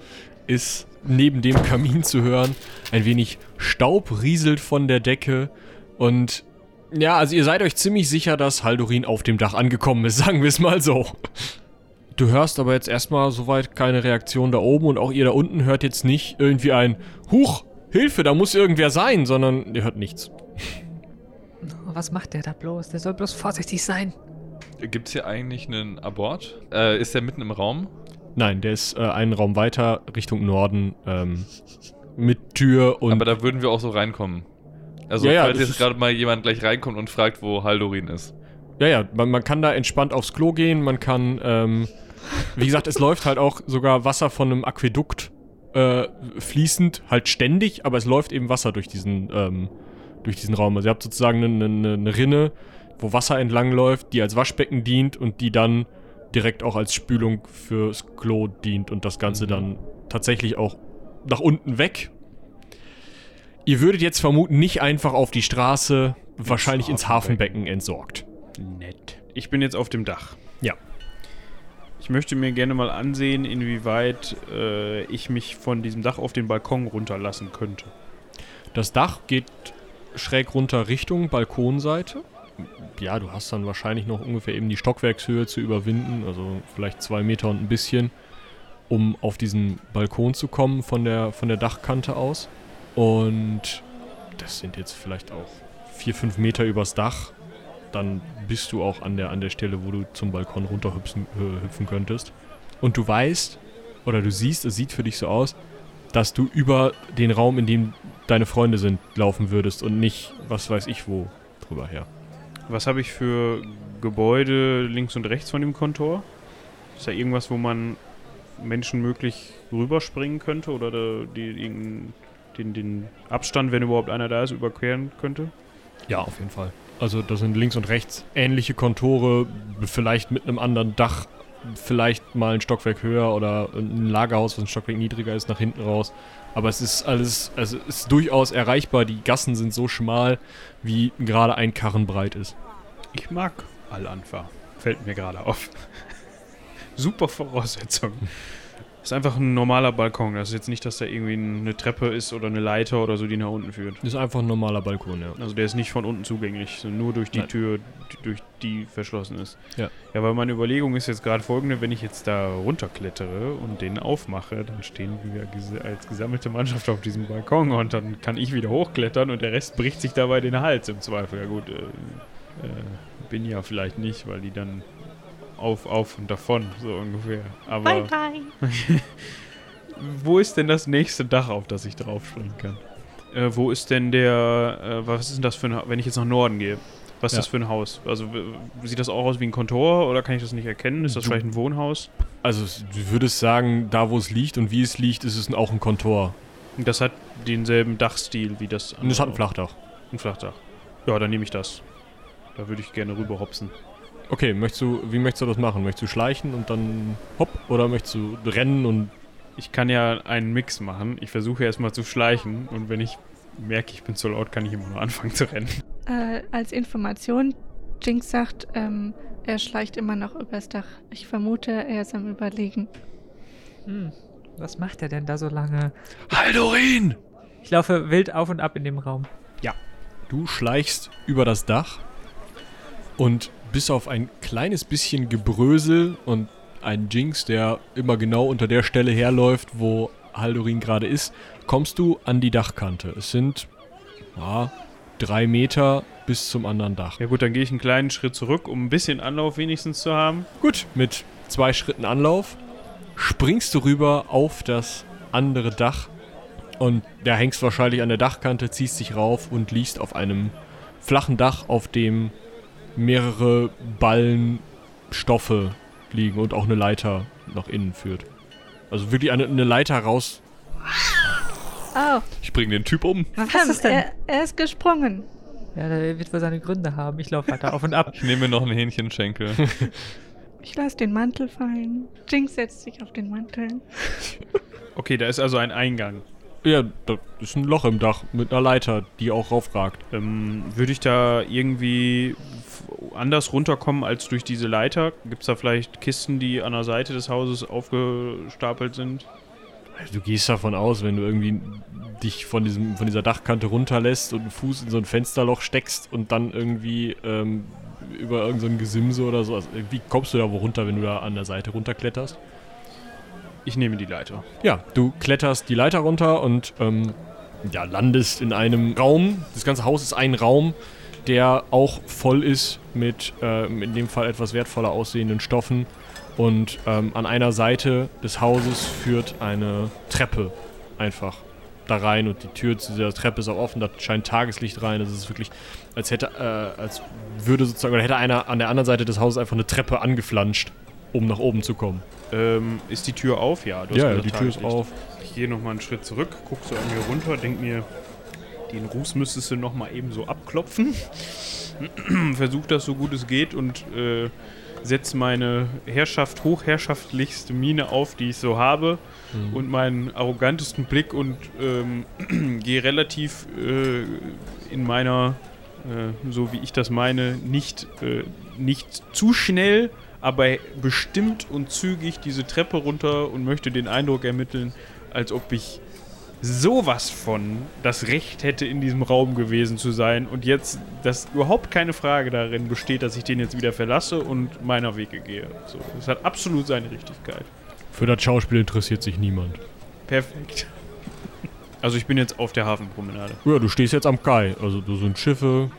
Speaker 1: ist neben dem Kamin zu hören. Ein wenig Staub rieselt von der Decke und ja, also ihr seid euch ziemlich sicher, dass Haldorin auf dem Dach angekommen ist, (laughs) sagen wir es mal so. Du hörst aber jetzt erstmal soweit keine Reaktion da oben und auch ihr da unten hört jetzt nicht irgendwie ein Huch, Hilfe, da muss irgendwer sein, sondern ihr hört nichts.
Speaker 7: Was macht der da bloß? Der soll bloß vorsichtig sein.
Speaker 4: Gibt es hier eigentlich einen Abort? Äh, ist der mitten im Raum?
Speaker 1: Nein, der ist äh, einen Raum weiter Richtung Norden ähm, mit Tür und
Speaker 4: Aber da würden wir auch so reinkommen. Also,
Speaker 1: Ja, ja,
Speaker 4: falls
Speaker 1: das
Speaker 4: jetzt
Speaker 1: ist-
Speaker 4: gerade mal jemand gleich reinkommt und fragt, wo Haldorin ist.
Speaker 1: Ja, ja, man, man kann da entspannt aufs Klo gehen, man kann, ähm, wie gesagt, es läuft halt auch sogar Wasser von einem Aquädukt äh, fließend, halt ständig, aber es läuft eben Wasser durch diesen, ähm, durch diesen Raum. Also ihr habt sozusagen eine, eine, eine Rinne, wo Wasser entlang läuft, die als Waschbecken dient und die dann direkt auch als Spülung fürs Klo dient und das Ganze dann tatsächlich auch nach unten weg. Ihr würdet jetzt vermuten, nicht einfach auf die Straße, wahrscheinlich ins Hafenbecken entsorgt.
Speaker 2: Nett. Ich bin jetzt auf dem Dach.
Speaker 1: Ja.
Speaker 2: Ich möchte mir gerne mal ansehen, inwieweit äh, ich mich von diesem Dach auf den Balkon runterlassen könnte.
Speaker 1: Das Dach geht schräg runter Richtung Balkonseite. Ja, du hast dann wahrscheinlich noch ungefähr eben die Stockwerkshöhe zu überwinden, also vielleicht zwei Meter und ein bisschen, um auf diesen Balkon zu kommen von der, von der Dachkante aus. Und das sind jetzt vielleicht auch vier, fünf Meter übers Dach. Dann bist du auch an der, an der Stelle, wo du zum Balkon runterhüpfen äh, hüpfen könntest. Und du weißt, oder du siehst, es sieht für dich so aus, dass du über den Raum, in dem deine Freunde sind, laufen würdest und nicht, was weiß ich wo, drüber her.
Speaker 2: Was habe ich für Gebäude links und rechts von dem Kontor? Ist da irgendwas, wo man Menschen möglich rüberspringen könnte oder die, den, den Abstand, wenn überhaupt einer da ist, überqueren könnte?
Speaker 1: Ja, auf jeden Fall. Also da sind links und rechts ähnliche Kontore, vielleicht mit einem anderen Dach vielleicht mal ein Stockwerk höher oder ein Lagerhaus, was ein Stockwerk niedriger ist, nach hinten raus. Aber es ist alles, also es ist durchaus erreichbar. Die Gassen sind so schmal, wie gerade ein Karren breit ist.
Speaker 2: Ich mag Al-Anfa. Fällt mir gerade auf. (laughs) Super Voraussetzung. Ist einfach ein normaler Balkon. Das ist jetzt nicht, dass da irgendwie eine Treppe ist oder eine Leiter oder so, die nach unten führt.
Speaker 1: Das ist einfach ein normaler Balkon, ja.
Speaker 2: Also der ist nicht von unten zugänglich, nur durch die
Speaker 1: Nein.
Speaker 2: Tür, die, durch die verschlossen ist.
Speaker 1: Ja.
Speaker 2: Ja, weil meine Überlegung ist jetzt gerade folgende, wenn ich jetzt da runterklettere und den aufmache, dann stehen wir als gesammelte Mannschaft auf diesem Balkon und dann kann ich wieder hochklettern und der Rest bricht sich dabei den Hals im Zweifel. Ja gut, äh, äh, bin ja vielleicht nicht, weil die dann auf, auf und davon, so ungefähr. Aber
Speaker 3: Bye, bye. (laughs)
Speaker 2: wo ist denn das nächste Dach, auf das ich draufspringen kann? Äh, wo ist denn der, äh, was ist denn das für ein, wenn ich jetzt nach Norden gehe? Was ist
Speaker 1: Ja.
Speaker 2: das für ein Haus? Also sieht das auch aus wie ein Kontor oder kann ich das nicht erkennen? Ist das
Speaker 1: Du-
Speaker 2: vielleicht ein Wohnhaus?
Speaker 1: Also es- du würdest sagen, da wo es liegt und wie es liegt, ist es auch ein Kontor.
Speaker 2: Und Das hat denselben Dachstil wie das
Speaker 1: Und es hat ein
Speaker 2: andere.
Speaker 1: Flachdach.
Speaker 2: Ein Flachdach. Ja, dann nehme ich das. Da würde ich gerne rüber hopsen.
Speaker 1: Okay, möchtest du, wie möchtest du das machen? Möchtest du schleichen und dann hopp? Oder möchtest du rennen und
Speaker 2: Ich kann ja einen Mix machen. Ich versuche erstmal zu schleichen und wenn ich merke, ich bin zu laut, kann ich immer nur anfangen zu rennen.
Speaker 3: Äh, als Information, Jinx sagt, ähm, er schleicht immer noch übers Dach. Ich vermute, er ist am Überlegen.
Speaker 7: Hm, was macht er denn da so lange?
Speaker 1: Haldorin!
Speaker 7: Ich laufe wild auf und ab in dem Raum.
Speaker 1: Du schleichst über das Dach und bis auf ein kleines bisschen Gebrösel und ein Jinx, der immer genau unter der Stelle herläuft, wo Haldorin gerade ist, kommst du an die Dachkante. Es sind ja, drei Meter bis zum anderen Dach.
Speaker 2: Ja gut, dann gehe ich einen kleinen Schritt zurück, um ein bisschen Anlauf wenigstens zu haben.
Speaker 1: Gut, mit zwei Schritten Anlauf springst du rüber auf das andere Dach und da hängst wahrscheinlich an der Dachkante, ziehst dich rauf und liegst auf einem flachen Dach, auf dem mehrere Ballen Stoffe liegen und auch eine Leiter nach innen führt. Also wirklich eine, eine Leiter raus.
Speaker 3: Oh,
Speaker 4: Ich bringe den Typ um.
Speaker 7: Was
Speaker 3: ähm,
Speaker 7: ist denn?
Speaker 3: Er, er ist gesprungen.
Speaker 7: Ja, der wird wohl seine Gründe haben. Ich laufe weiter auf und ab.
Speaker 4: Ich nehme mir noch einen Hähnchenschenkel. (laughs)
Speaker 3: Ich lasse den Mantel fallen. Jinx setzt sich auf den Mantel. (laughs)
Speaker 2: Okay, da ist also ein Eingang.
Speaker 1: Ja, da ist ein Loch im Dach mit einer Leiter, die auch raufragt.
Speaker 2: Ähm, würde ich da irgendwie anders runterkommen als durch diese Leiter? Gibt es da vielleicht Kisten, die an der Seite des Hauses aufgestapelt sind?
Speaker 1: Also du gehst davon aus, wenn du irgendwie dich von, diesem, von dieser Dachkante runterlässt und einen Fuß in so ein Fensterloch steckst und dann irgendwie ähm, über irgendein so Gesimse oder so. Also wie kommst du da wo runter, wenn du da an der Seite runterkletterst?
Speaker 2: Ich nehme die Leiter.
Speaker 1: Ja, du kletterst die Leiter runter und ähm, ja, landest in einem Raum. Das ganze Haus ist ein Raum, der auch voll ist mit ähm, in dem Fall etwas wertvoller aussehenden Stoffen. Und ähm, an einer Seite des Hauses führt eine Treppe einfach da rein und die Tür zu dieser Treppe ist auch offen, da scheint Tageslicht rein. Das ist wirklich, als hätte, äh, als würde sozusagen, oder hätte einer an der anderen Seite des Hauses einfach eine Treppe angeflanscht, um nach oben zu kommen.
Speaker 2: Ähm, ist die Tür auf? Ja, du hast
Speaker 1: Ja, die Tür ist auf.
Speaker 2: Ich gehe nochmal einen Schritt zurück, guck so an mir runter, denk mir, den Ruß müsstest du nochmal eben so abklopfen. (clears throat) Versuch das so gut es geht und äh, setz meine Herrschaft, hochherrschaftlichste Miene auf, die ich so habe
Speaker 1: Mhm.
Speaker 2: und meinen arrogantesten Blick und ähm, (clears throat) gehe relativ äh, in meiner, äh, so wie ich das meine, nicht, äh, nicht zu schnell, aber bestimmt und zügig diese Treppe runter und möchte den Eindruck ermitteln, als ob ich sowas von das Recht hätte, in diesem Raum gewesen zu sein und jetzt, dass überhaupt keine Frage darin besteht, dass ich den jetzt wieder verlasse und meiner Wege gehe. So, das hat absolut seine Richtigkeit.
Speaker 1: Für das Schauspiel interessiert sich niemand.
Speaker 2: Perfekt. Also ich bin jetzt auf der Hafenpromenade.
Speaker 1: Ja, du stehst jetzt am Kai. Also du sind Schiffe.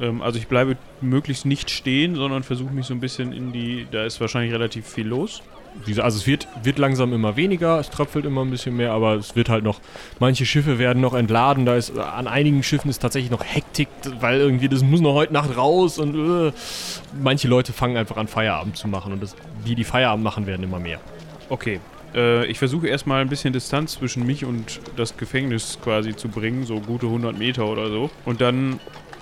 Speaker 2: Ähm, also ich bleibe möglichst nicht stehen, sondern versuche mich so ein bisschen in die. Da ist wahrscheinlich relativ viel los.
Speaker 1: Also es wird, wird langsam immer weniger, es tröpfelt immer ein bisschen mehr, aber es wird halt noch, manche Schiffe werden noch entladen, da ist, an einigen Schiffen ist tatsächlich noch Hektik, weil irgendwie, das muss noch heute Nacht raus und äh, manche Leute fangen einfach an Feierabend zu machen und das, die, die Feierabend machen, werden immer mehr.
Speaker 2: Okay. Äh, ich versuche erstmal ein bisschen Distanz zwischen mich und das Gefängnis quasi zu bringen, so gute 100 Meter oder so. Und dann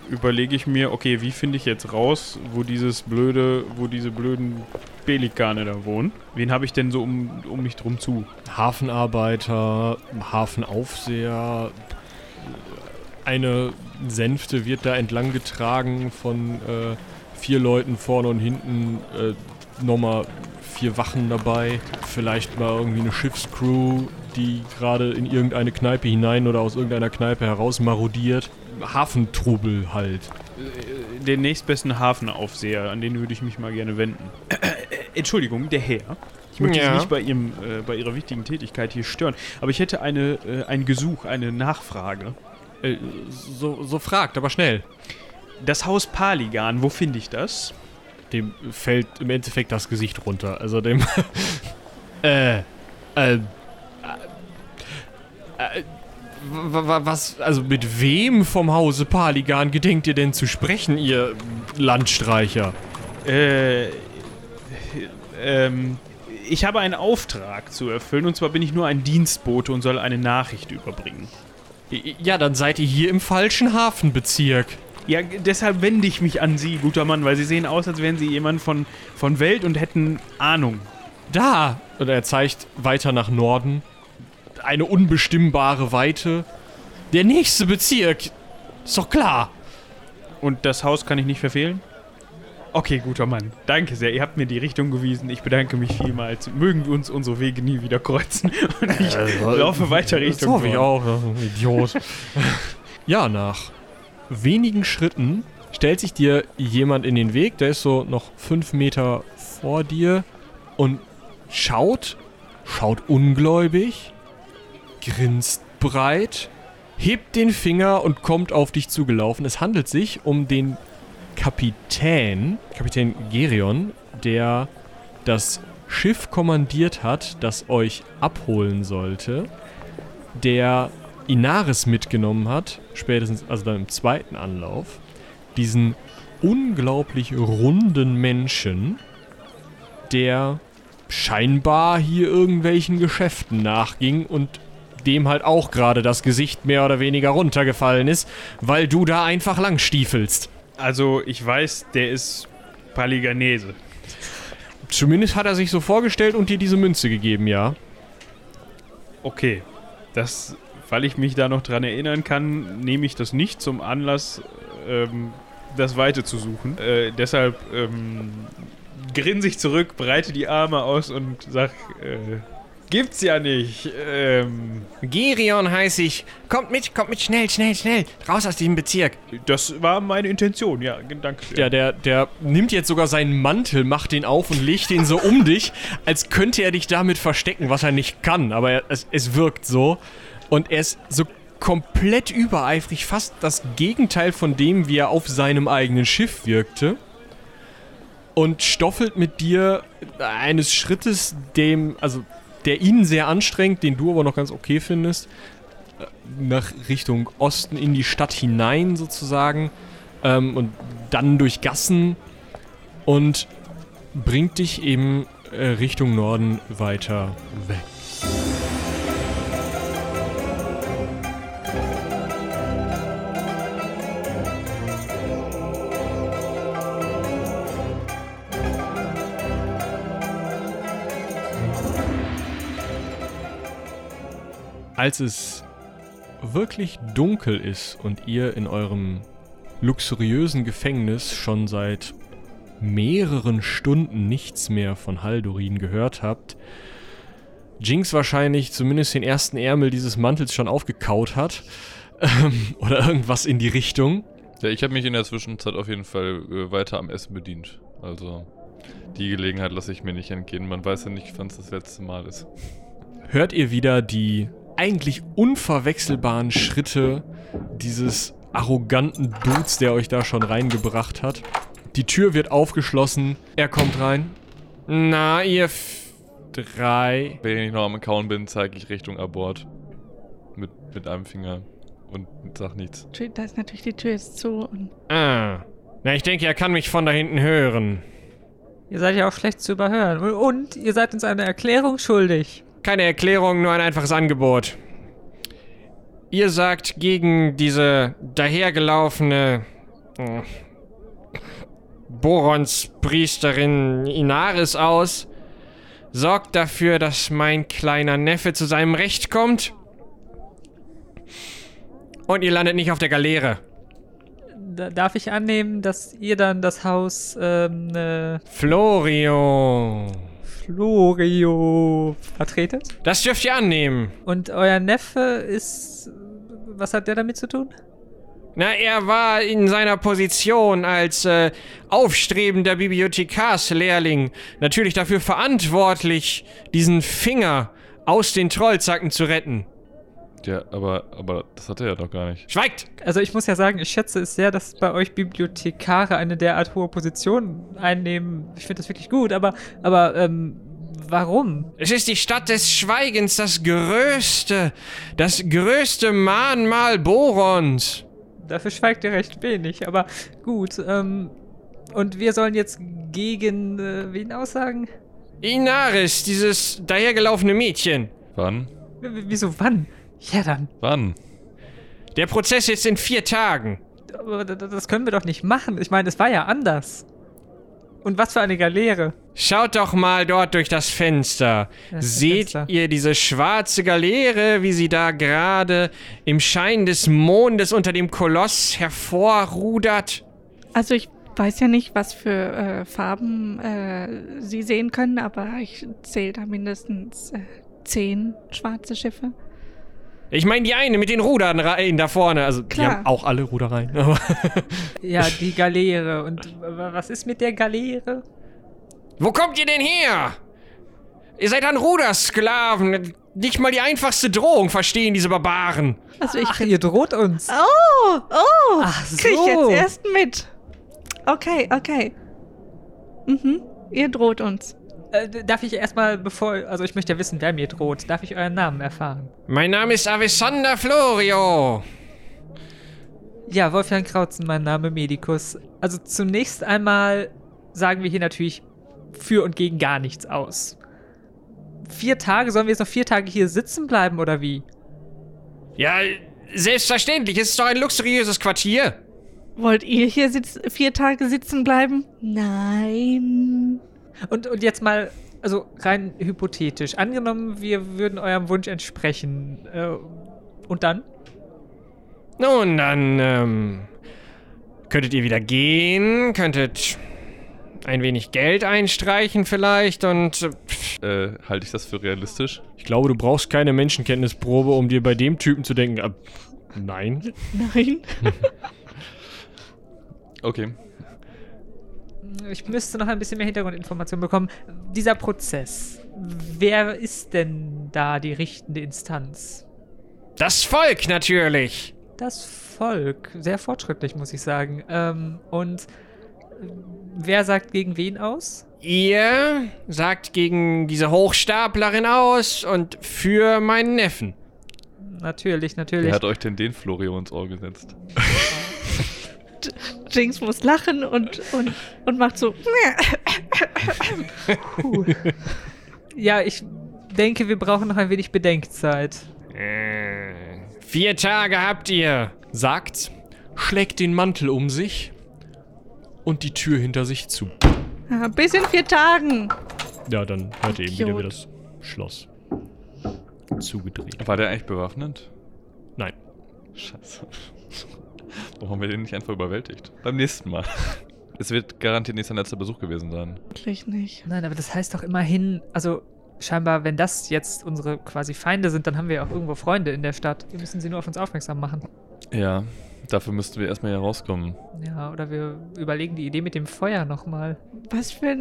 Speaker 2: überlege ich mir, okay, wie finde ich jetzt raus, wo dieses blöde, wo diese blöden Pelikane da wohnen? Wen habe ich denn so um, um mich drum zu?
Speaker 1: Hafenarbeiter, Hafenaufseher, eine Sänfte wird da entlang getragen von äh, vier Leuten vorne und hinten, äh, nochmal vier Wachen dabei, vielleicht mal irgendwie eine Schiffscrew, die gerade in irgendeine Kneipe hinein oder aus irgendeiner Kneipe heraus marodiert. Hafentrubel halt.
Speaker 2: Den nächstbesten Hafenaufseher, an den würde ich mich mal gerne wenden. Entschuldigung, der Herr. Ich möchte
Speaker 1: Ja.
Speaker 2: Sie nicht bei, ihrem, äh, bei Ihrer wichtigen Tätigkeit hier stören, aber ich hätte eine, äh, ein Gesuch, eine Nachfrage.
Speaker 1: Äh, so, so fragt, aber schnell.
Speaker 2: Das Haus Paligan, wo finde ich das?
Speaker 1: Dem fällt im Endeffekt das Gesicht runter. Also dem. (laughs) äh. Äh. äh, äh was, also mit wem vom Hause Paligan gedenkt ihr denn zu sprechen, ihr Landstreicher?
Speaker 2: Äh, ähm, ich habe einen Auftrag zu erfüllen und zwar bin ich nur ein Dienstbote und soll eine Nachricht überbringen.
Speaker 1: Ja, dann seid ihr hier im falschen Hafenbezirk.
Speaker 2: Ja, deshalb wende ich mich an Sie, guter Mann, weil Sie sehen aus, als wären Sie jemand von, von Welt und hätten Ahnung.
Speaker 1: Da! Und er zeigt weiter nach Norden. Eine unbestimmbare Weite. Der nächste Bezirk. Ist doch klar.
Speaker 2: Und das Haus kann ich nicht verfehlen? Okay, guter Mann. Danke sehr. Ihr habt mir die Richtung gewiesen. Ich bedanke mich vielmals. Mögen wir uns unsere Wege nie wieder kreuzen. (laughs) Und ich laufe weiter
Speaker 1: Das
Speaker 2: Richtung
Speaker 1: hoffe ich auch. das Idiot. (laughs) ja, nach wenigen Schritten stellt sich dir jemand in den Weg. Der ist so noch fünf Meter vor dir und schaut, schaut ungläubig, grinst breit, hebt den Finger und kommt auf dich zugelaufen. Es handelt sich um den Kapitän, Kapitän Gerion, der das Schiff kommandiert hat, das euch abholen sollte, der Inaris mitgenommen hat, spätestens, also dann im zweiten Anlauf, diesen unglaublich runden Menschen, der scheinbar hier irgendwelchen Geschäften nachging und dem halt auch gerade das Gesicht mehr oder weniger runtergefallen ist, weil du da einfach langstiefelst.
Speaker 2: Also, ich weiß, der ist Paliganese.
Speaker 1: Zumindest hat er sich so vorgestellt und dir diese Münze gegeben, ja.
Speaker 2: Okay. Das, weil ich mich da noch dran erinnern kann, nehme ich das nicht zum Anlass, ähm, das Weite zu suchen. Äh, deshalb ähm, grinse ich zurück, breite die Arme aus und sag, äh, gibt's ja nicht. Ähm,
Speaker 1: Gerion heiß ich. Kommt mit, kommt mit, schnell, schnell, schnell. Raus aus diesem Bezirk.
Speaker 2: das war meine Intention, ja, danke. sehr.
Speaker 1: Ja, der, der nimmt jetzt sogar seinen Mantel, macht den auf und legt den so um (laughs) dich, als könnte er dich damit verstecken, was er nicht kann. Aber er, es, es wirkt so. Und er ist so komplett übereifrig, fast das Gegenteil von dem, wie er auf seinem eigenen Schiff wirkte. Und stoffelt mit dir eines Schrittes, dem, also der ihn sehr anstrengt, den du aber noch ganz okay findest, äh, nach Richtung Osten in die Stadt hinein sozusagen ähm, und dann durch Gassen und bringt dich eben äh, Richtung Norden weiter weg. Als es wirklich dunkel ist und ihr in eurem luxuriösen Gefängnis schon seit mehreren Stunden nichts mehr von Haldorin gehört habt, Jinx wahrscheinlich zumindest den ersten Ärmel dieses Mantels schon aufgekaut hat (laughs) ähm, oder irgendwas in die Richtung.
Speaker 4: Ja, ich habe mich in der Zwischenzeit auf jeden Fall äh, weiter am Essen bedient. Also die Gelegenheit lasse ich mir nicht entgehen. Man weiß ja nicht, wann es das letzte Mal ist.
Speaker 1: hört ihr wieder die eigentlich unverwechselbaren Schritte dieses arroganten Dudes, der euch da schon reingebracht hat. Die Tür wird aufgeschlossen. Er kommt rein. Na, ihr F drei.
Speaker 4: Wenn ich noch am Kauen bin, zeige ich Richtung Abort. Mit, mit einem Finger. Und sag nichts.
Speaker 3: Da ist natürlich die Tür jetzt zu und
Speaker 1: Ah. Na, ich denke, er kann mich von da hinten hören.
Speaker 7: Ihr seid ja auch schlecht zu überhören. Und ihr seid uns eine Erklärung schuldig.
Speaker 1: Keine Erklärung, nur ein einfaches Angebot. Ihr sagt gegen diese dahergelaufene Borons Priesterin Inaris aus. Sorgt dafür, dass mein kleiner Neffe zu seinem Recht kommt. Und ihr landet nicht auf der Galeere.
Speaker 7: Da, darf ich annehmen, dass ihr dann das Haus ähm, äh,
Speaker 1: Florio.
Speaker 7: Florio vertretet?
Speaker 1: Das dürft ihr annehmen.
Speaker 7: Und euer Neffe ist. Was hat der damit zu tun?
Speaker 1: Na, er war in seiner Position als äh, aufstrebender Bibliothekarslehrling natürlich dafür verantwortlich, diesen Finger aus den Trollzacken zu retten.
Speaker 4: Ja, aber, aber das hat er ja doch gar nicht.
Speaker 1: Schweigt!
Speaker 7: Also ich muss ja sagen, ich schätze es sehr, dass bei euch Bibliothekare eine derart hohe Position einnehmen. Ich finde das wirklich gut, aber, aber, ähm, warum?
Speaker 1: Es ist die Stadt des Schweigens, das größte, das größte Mahnmal Borons.
Speaker 7: Dafür schweigt ihr recht wenig, aber gut, ähm, und wir sollen jetzt gegen äh, wen aussagen?
Speaker 1: Inaris, dieses dahergelaufene Mädchen.
Speaker 4: Wann?
Speaker 7: W wieso wann? Ja dann.
Speaker 4: Wann?
Speaker 1: Der Prozess ist in vier Tagen.
Speaker 7: Aber das können wir doch nicht machen. Ich meine, es war ja anders. Und was für eine Galeere.
Speaker 1: Schaut doch mal dort durch das Fenster.
Speaker 7: Das
Speaker 1: Seht
Speaker 7: Fenster.
Speaker 1: ihr diese schwarze Galeere, wie sie da gerade im Schein des Mondes unter dem Koloss hervorrudert?
Speaker 3: Also ich weiß ja nicht, was für äh, Farben äh, Sie sehen können, aber ich zähle da mindestens äh, zehn schwarze Schiffe.
Speaker 1: Ich meine die eine mit den Ruderreihen da vorne. Also die
Speaker 3: Klar.
Speaker 1: haben auch alle Ruderreihen. aber- (laughs)
Speaker 7: Ja, die Galeere. Und was ist mit der Galeere?
Speaker 1: Wo kommt ihr denn her? Ihr seid ein Rudersklaven. Nicht mal die einfachste Drohung verstehen diese Barbaren.
Speaker 3: Also ich
Speaker 7: Ach, ihr droht uns.
Speaker 3: Oh, oh,
Speaker 7: Ach
Speaker 3: krieg ich
Speaker 7: so.
Speaker 3: jetzt erst mit. Okay, okay. Mhm, ihr droht uns.
Speaker 7: Äh, darf ich erstmal, bevor. Also, ich möchte ja wissen, wer mir droht. Darf ich euren Namen erfahren?
Speaker 1: Mein Name ist Avesander Florio.
Speaker 7: Ja, Wolfgang Krautzen, mein Name Medikus. Also, zunächst einmal sagen wir hier natürlich für und gegen gar nichts aus. Vier Tage, sollen wir jetzt noch vier Tage hier sitzen bleiben oder wie?
Speaker 1: Ja, selbstverständlich. Es ist doch ein luxuriöses Quartier.
Speaker 3: Wollt ihr hier sitz vier Tage sitzen bleiben? Nein.
Speaker 7: Und, und jetzt mal, also rein hypothetisch. Angenommen, wir würden eurem Wunsch entsprechen. Äh, und dann?
Speaker 1: Nun, dann ähm, könntet ihr wieder gehen, könntet ein wenig Geld einstreichen vielleicht und äh,
Speaker 4: Äh, halte ich das für realistisch?
Speaker 1: ich glaube, du brauchst keine Menschenkenntnisprobe, um dir bei dem Typen zu denken, äh, nein.
Speaker 3: Nein. (laughs)
Speaker 4: Okay.
Speaker 7: Ich müsste noch ein bisschen mehr Hintergrundinformationen bekommen. Dieser Prozess. Wer ist denn da die richtende Instanz?
Speaker 1: Das Volk natürlich.
Speaker 7: Das Volk. Sehr fortschrittlich, muss ich sagen. Ähm, und äh, wer sagt gegen wen aus?
Speaker 1: Ihr sagt gegen diese Hochstaplerin aus und für meinen Neffen.
Speaker 7: Natürlich, natürlich.
Speaker 4: Wer hat euch denn den Florio ins Ohr gesetzt? (laughs)
Speaker 3: Jinx muss lachen und, und, und macht so.
Speaker 7: Ja, ich denke, wir brauchen noch ein wenig Bedenkzeit.
Speaker 1: Äh, vier Tage habt ihr, sagt, schlägt den Mantel um sich und die Tür hinter sich zu.
Speaker 3: Bis in vier Tagen.
Speaker 1: Ja, dann hört ihr eben wieder, wie das Schloss zugedreht.
Speaker 4: War der eigentlich bewaffnet?
Speaker 1: Nein.
Speaker 4: Scheiße. Warum haben wir den nicht einfach überwältigt? Beim nächsten Mal. (laughs) Es wird garantiert nicht sein letzter Besuch gewesen sein.
Speaker 3: Wirklich nicht.
Speaker 7: Nein, aber das heißt doch immerhin, also scheinbar, wenn das jetzt unsere quasi Feinde sind, dann haben wir ja auch irgendwo Freunde in der Stadt. Wir müssen sie nur auf uns aufmerksam machen.
Speaker 4: Ja, dafür müssten wir erstmal hier rauskommen.
Speaker 7: Ja, oder wir überlegen die Idee mit dem Feuer nochmal.
Speaker 3: Was für ein.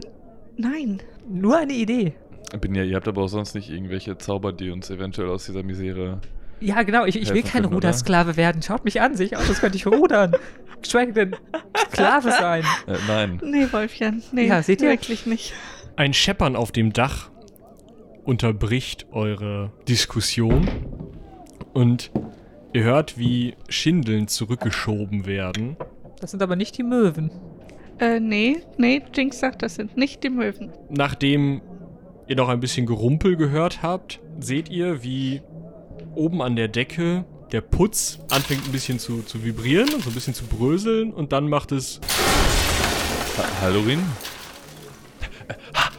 Speaker 3: Nein.
Speaker 7: Nur eine Idee.
Speaker 4: Bin ja, ihr habt aber auch sonst nicht irgendwelche Zauber, die uns eventuell aus dieser Misere.
Speaker 7: Ja, genau, ich, ich will kein
Speaker 4: können, oder?
Speaker 7: Rudersklave werden. Schaut mich an, sehe ich aus, als könnte ich rudern. Geschweige denn Sklave sein.
Speaker 4: Äh, nein.
Speaker 3: Nee, Wolfjan. Nee,
Speaker 7: Ja, seht ihr?
Speaker 3: wirklich nicht.
Speaker 1: Ein Scheppern auf dem Dach unterbricht eure Diskussion und ihr hört, wie Schindeln zurückgeschoben werden.
Speaker 7: Das sind aber nicht die Möwen.
Speaker 3: Äh, nee, nee, Jinx sagt, das sind nicht die Möwen.
Speaker 1: Nachdem ihr noch ein bisschen Gerumpel gehört habt, seht ihr, wie oben an der Decke der Putz anfängt ein bisschen zu, zu vibrieren und so ein bisschen zu bröseln und dann macht es
Speaker 4: Ha Hallorin?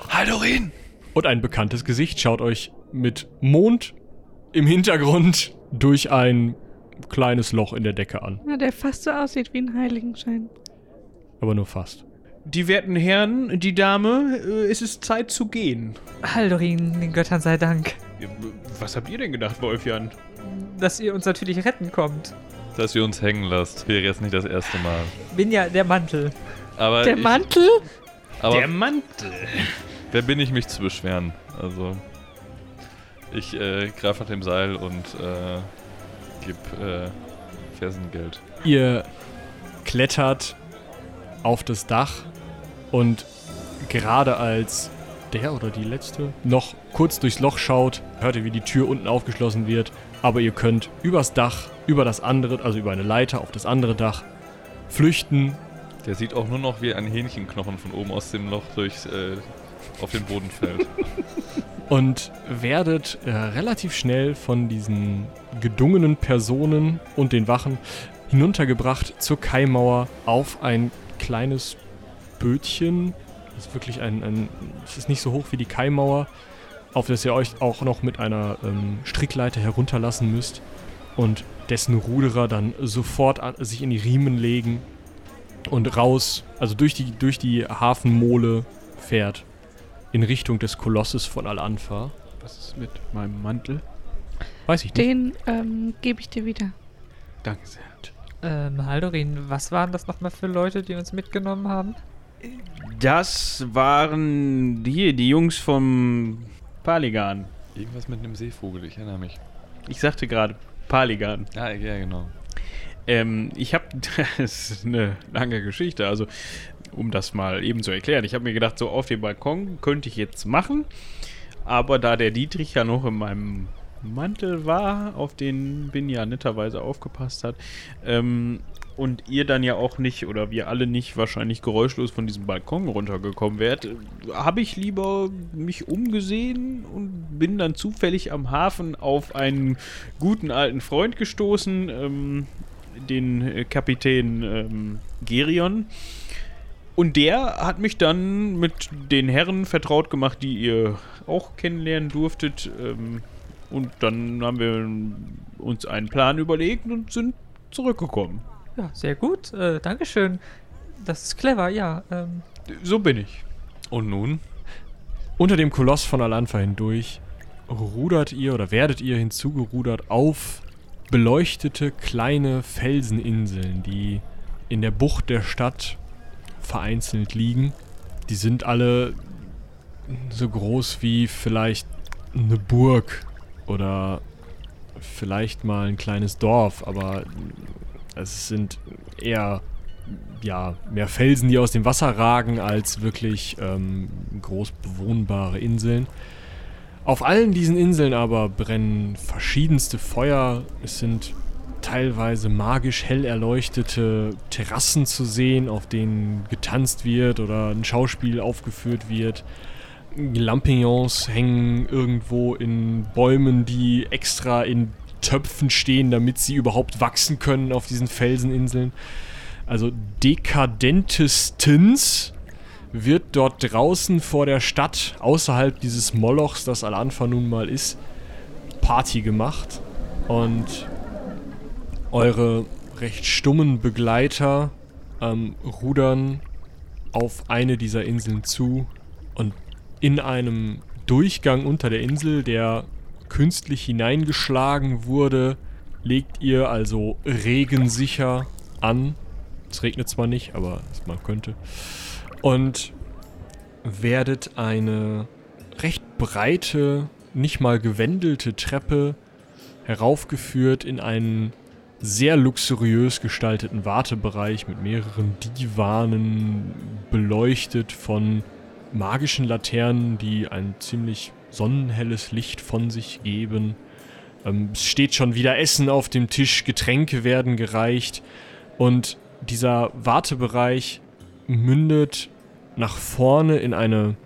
Speaker 4: Hallorin!
Speaker 1: und ein bekanntes Gesicht schaut euch mit Mond im Hintergrund durch ein kleines Loch in der Decke an.
Speaker 3: Ja, der fast so aussieht wie ein Heiligenschein.
Speaker 1: Aber nur fast.
Speaker 2: Die werten Herren, die Dame, äh, es ist Zeit zu gehen.
Speaker 7: Haldorin, den Göttern sei Dank,
Speaker 2: Was habt ihr denn gedacht, Wolfjan?
Speaker 7: dass ihr uns natürlich retten kommt.
Speaker 4: Dass ihr uns hängen lasst, wäre jetzt nicht das erste Mal.
Speaker 7: Bin ja der Mantel.
Speaker 4: Aber
Speaker 3: Der
Speaker 4: ich,
Speaker 3: Mantel?
Speaker 4: Aber
Speaker 2: Der Mantel.
Speaker 4: wer bin ich, mich zu beschweren? Also, ich äh, greife nach dem Seil und äh, gib äh, Fersengeld.
Speaker 1: Ihr klettert auf das Dach und gerade als der oder die letzte noch kurz durchs Loch schaut, hört ihr, wie die Tür unten aufgeschlossen wird, aber ihr könnt übers Dach, über das andere, also über eine Leiter auf das andere Dach flüchten.
Speaker 4: Der sieht auch nur noch wie ein Hähnchenknochen von oben aus dem Loch durch äh, auf den Boden fällt. (laughs)
Speaker 1: und werdet äh, relativ schnell von diesen gedungenen Personen und den Wachen hinuntergebracht zur Kaimauer auf ein kleines Bötchen. Das ist wirklich ein, ein es ist nicht so hoch wie die Kaimauer, auf das ihr euch auch noch mit einer ähm, Strickleiter herunterlassen müsst und dessen Ruderer dann sofort an, sich in die Riemen legen und raus, also durch die, durch die Hafenmole fährt in Richtung des Kolosses von Al-Anfa.
Speaker 2: Was ist mit meinem Mantel?
Speaker 1: Weiß ich nicht.
Speaker 3: Den ähm, gebe ich dir wieder.
Speaker 2: Danke sehr.
Speaker 7: Ähm, Haldorin, was waren das nochmal für Leute, die uns mitgenommen haben?
Speaker 2: Das waren hier die Jungs vom Paligan.
Speaker 4: Irgendwas mit einem Seevogel, ich erinnere mich.
Speaker 2: Ich sagte gerade Paligan.
Speaker 4: Ja, ja, genau.
Speaker 2: Ähm, ich habe, (laughs) das ist eine lange Geschichte, also um das mal eben zu erklären. Ich habe mir gedacht, so auf dem Balkon könnte ich jetzt machen, aber da der Dietrich ja noch in meinem Mantel war, auf den Bin ja netterweise aufgepasst hat, ähm, und ihr dann ja auch nicht, oder wir alle nicht wahrscheinlich geräuschlos von diesem Balkon runtergekommen wärt, habe ich lieber mich umgesehen und bin dann zufällig am Hafen auf einen guten alten Freund gestoßen, ähm, den äh, Kapitän ähm, Gerion. Und der hat mich dann mit den Herren vertraut gemacht, die ihr auch kennenlernen durftet. Ähm, und dann haben wir uns einen Plan überlegt und sind zurückgekommen.
Speaker 7: Ja, sehr gut. Äh, Dankeschön. Das ist clever, ja. Ähm,
Speaker 2: So bin ich.
Speaker 4: Und nun?
Speaker 1: Unter dem Koloss von Alanfa hindurch rudert ihr oder werdet ihr hinzugerudert auf beleuchtete kleine Felseninseln, die in der Bucht der Stadt vereinzelt liegen. Die sind alle so groß wie vielleicht eine Burg oder vielleicht mal ein kleines Dorf, aber es sind eher ja, mehr Felsen, die aus dem Wasser ragen, als wirklich ähm, groß bewohnbare Inseln. Auf allen diesen Inseln aber brennen verschiedenste Feuer. Es sind teilweise magisch hell erleuchtete Terrassen zu sehen, auf denen getanzt wird oder ein Schauspiel aufgeführt wird. Lampignons hängen irgendwo in Bäumen, die extra in Töpfen stehen, damit sie überhaupt wachsen können auf diesen Felseninseln. Also dekadentestens wird dort draußen vor der Stadt, außerhalb dieses Molochs, das Al-Anfa nun mal ist, Party gemacht. Und eure recht stummen Begleiter ähm, rudern auf eine dieser Inseln zu und in einem Durchgang unter der Insel, der künstlich hineingeschlagen wurde, legt ihr also regensicher an. Es regnet zwar nicht, aber man könnte. Und werdet eine recht breite, nicht mal gewendelte Treppe heraufgeführt in einen sehr luxuriös gestalteten Wartebereich mit mehreren Divanen, beleuchtet von magischen Laternen, die ein ziemlich sonnenhelles Licht von sich geben. Ähm, es steht schon wieder Essen auf dem Tisch, Getränke werden gereicht und dieser Wartebereich mündet nach vorne in eine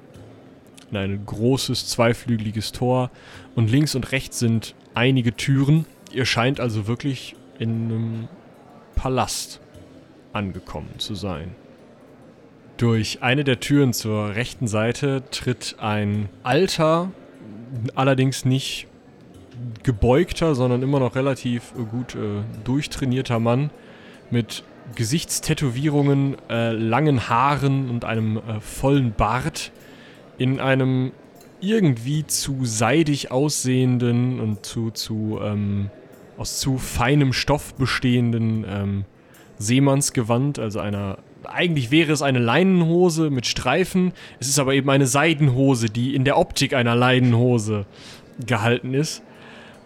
Speaker 1: in ein großes zweiflügeliges Tor und links und rechts sind einige Türen, Ihr scheint also wirklich in einem Palast angekommen zu sein. Durch eine der Türen zur rechten Seite tritt ein alter, allerdings nicht gebeugter, sondern immer noch relativ äh, gut äh, durchtrainierter Mann mit Gesichtstätowierungen, äh, langen Haaren und einem äh, vollen Bart in einem irgendwie zu seidig aussehenden und zu, zu ähm, aus zu feinem Stoff bestehenden ähm, Seemannsgewand, also einer. Eigentlich wäre es eine Leinenhose mit Streifen. Es ist aber eben eine Seidenhose, die in der Optik einer Leinenhose gehalten ist.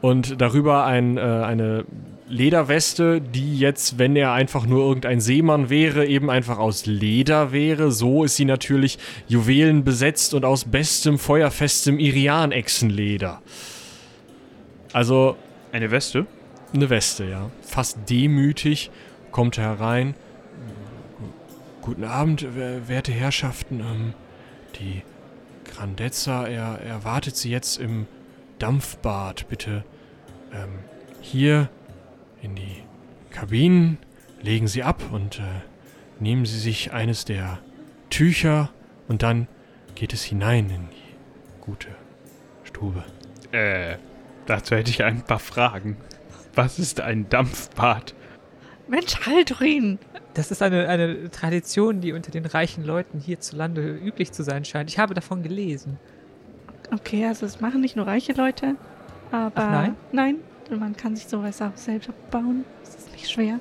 Speaker 1: Und darüber ein, äh, eine Lederweste, die jetzt, wenn er einfach nur irgendein Seemann wäre, eben einfach aus Leder wäre. So ist sie natürlich Juwelen besetzt und aus bestem, feuerfestem Irian-Echsenleder. Also
Speaker 2: Eine Weste?
Speaker 1: eine Weste, ja. Fast demütig kommt er herein. Guten Abend, wer- werte Herrschaften. Ähm, die Grandezza er, erwartet Sie jetzt im Dampfbad. Bitte ähm, hier in die Kabinen legen Sie ab und äh, nehmen Sie sich eines der Tücher und dann geht es hinein in die gute Stube.
Speaker 2: Äh, dazu hätte ich ein paar Fragen. Was ist ein Dampfbad?
Speaker 3: Mensch, Haldurin!
Speaker 7: Das ist eine, eine Tradition, die unter den reichen Leuten hierzulande üblich zu sein scheint. Ich habe davon gelesen.
Speaker 3: Okay, also das machen nicht nur reiche Leute, aber.
Speaker 7: Ach, nein?
Speaker 3: Nein, man kann sich sowas auch selbst bauen. Das ist nicht schwer.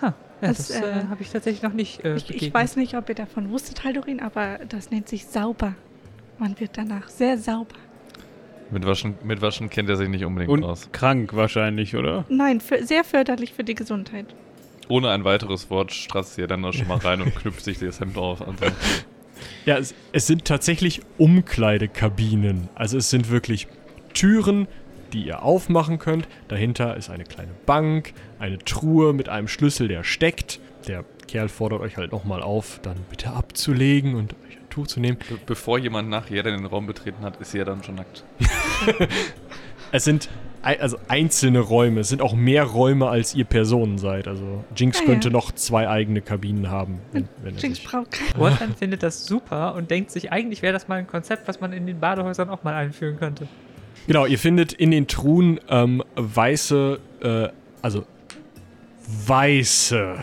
Speaker 7: Ha, ja,
Speaker 3: Das,
Speaker 7: das,
Speaker 3: äh,
Speaker 7: äh, habe ich tatsächlich noch nicht äh,
Speaker 3: Ich, ich weiß nicht, ob ihr davon wusstet, Haldurin, aber das nennt sich sauber. Man wird danach sehr sauber.
Speaker 4: Mit Waschen, mit Waschen kennt er sich nicht unbedingt
Speaker 2: Und
Speaker 4: aus.
Speaker 2: krank wahrscheinlich, oder?
Speaker 3: Nein, für, sehr förderlich für die Gesundheit.
Speaker 4: Ohne ein weiteres Wort stratzt sie dann auch schon mal rein und knüpft sich das Hemd auf. Also,
Speaker 1: Ja, es, es sind tatsächlich Umkleidekabinen. Also es sind wirklich Türen, die ihr aufmachen könnt. Dahinter ist eine kleine Bank, eine Truhe mit einem Schlüssel, der steckt. Der Kerl fordert euch halt nochmal auf, dann bitte abzulegen und euch ein Tuch zu nehmen.
Speaker 4: be bevor jemand nachher den Raum betreten hat, ist sie ja dann schon nackt. (laughs)
Speaker 1: Es sind also einzelne Räume. Es sind auch mehr Räume, als ihr Personen seid. Also Jinx
Speaker 3: Ah, ja.
Speaker 1: könnte noch zwei eigene Kabinen haben. Wenn, wenn
Speaker 3: Jinx braucht kein-
Speaker 7: Wolfgang findet das super und denkt sich, eigentlich wäre das mal ein Konzept, was man in den Badehäusern auch mal einführen könnte.
Speaker 1: Genau, ihr findet in den Truhen ähm, weiße, äh, also weiße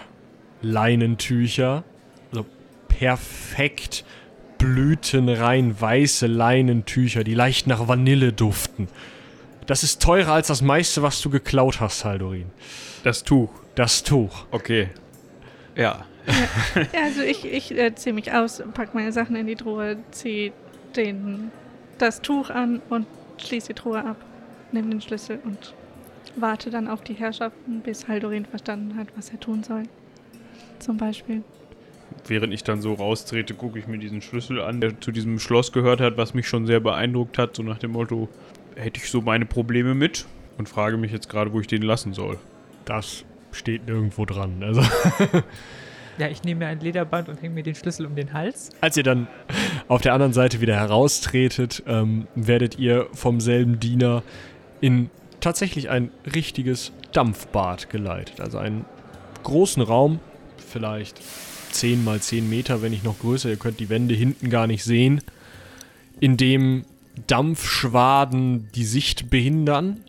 Speaker 1: Leinentücher. Also perfekt blütenrein weiße Leinentücher, die leicht nach Vanille duften. Das ist teurer als das meiste, was du geklaut hast, Haldorin.
Speaker 2: Das Tuch.
Speaker 1: Das Tuch.
Speaker 2: Okay. Ja.
Speaker 3: Ja, also ich, ich äh, ziehe mich aus, pack meine Sachen in die Truhe, ziehe den, das Tuch an und schließe die Truhe ab, nehme den Schlüssel und warte dann auf die Herrschaften, bis Haldorin verstanden hat, was er tun soll. Zum Beispiel.
Speaker 2: Während ich dann so raustrete, gucke ich mir diesen Schlüssel an, der zu diesem Schloss gehört hat, was mich schon sehr beeindruckt hat, so nach dem Motto, hätte ich so meine Probleme mit und frage mich jetzt gerade, wo ich den lassen soll.
Speaker 1: Das steht nirgendwo dran. Also,
Speaker 7: Ja, ich nehme mir ein Lederband und hänge mir den Schlüssel um den Hals.
Speaker 1: als ihr dann auf der anderen Seite wieder heraustretet, ähm, werdet ihr vom selben Diener in tatsächlich ein richtiges Dampfbad geleitet. Also einen großen Raum, vielleicht 10 mal 10 Meter, wenn nicht noch größer. Ihr könnt die Wände hinten gar nicht sehen, in dem Dampfschwaden die Sicht behindern.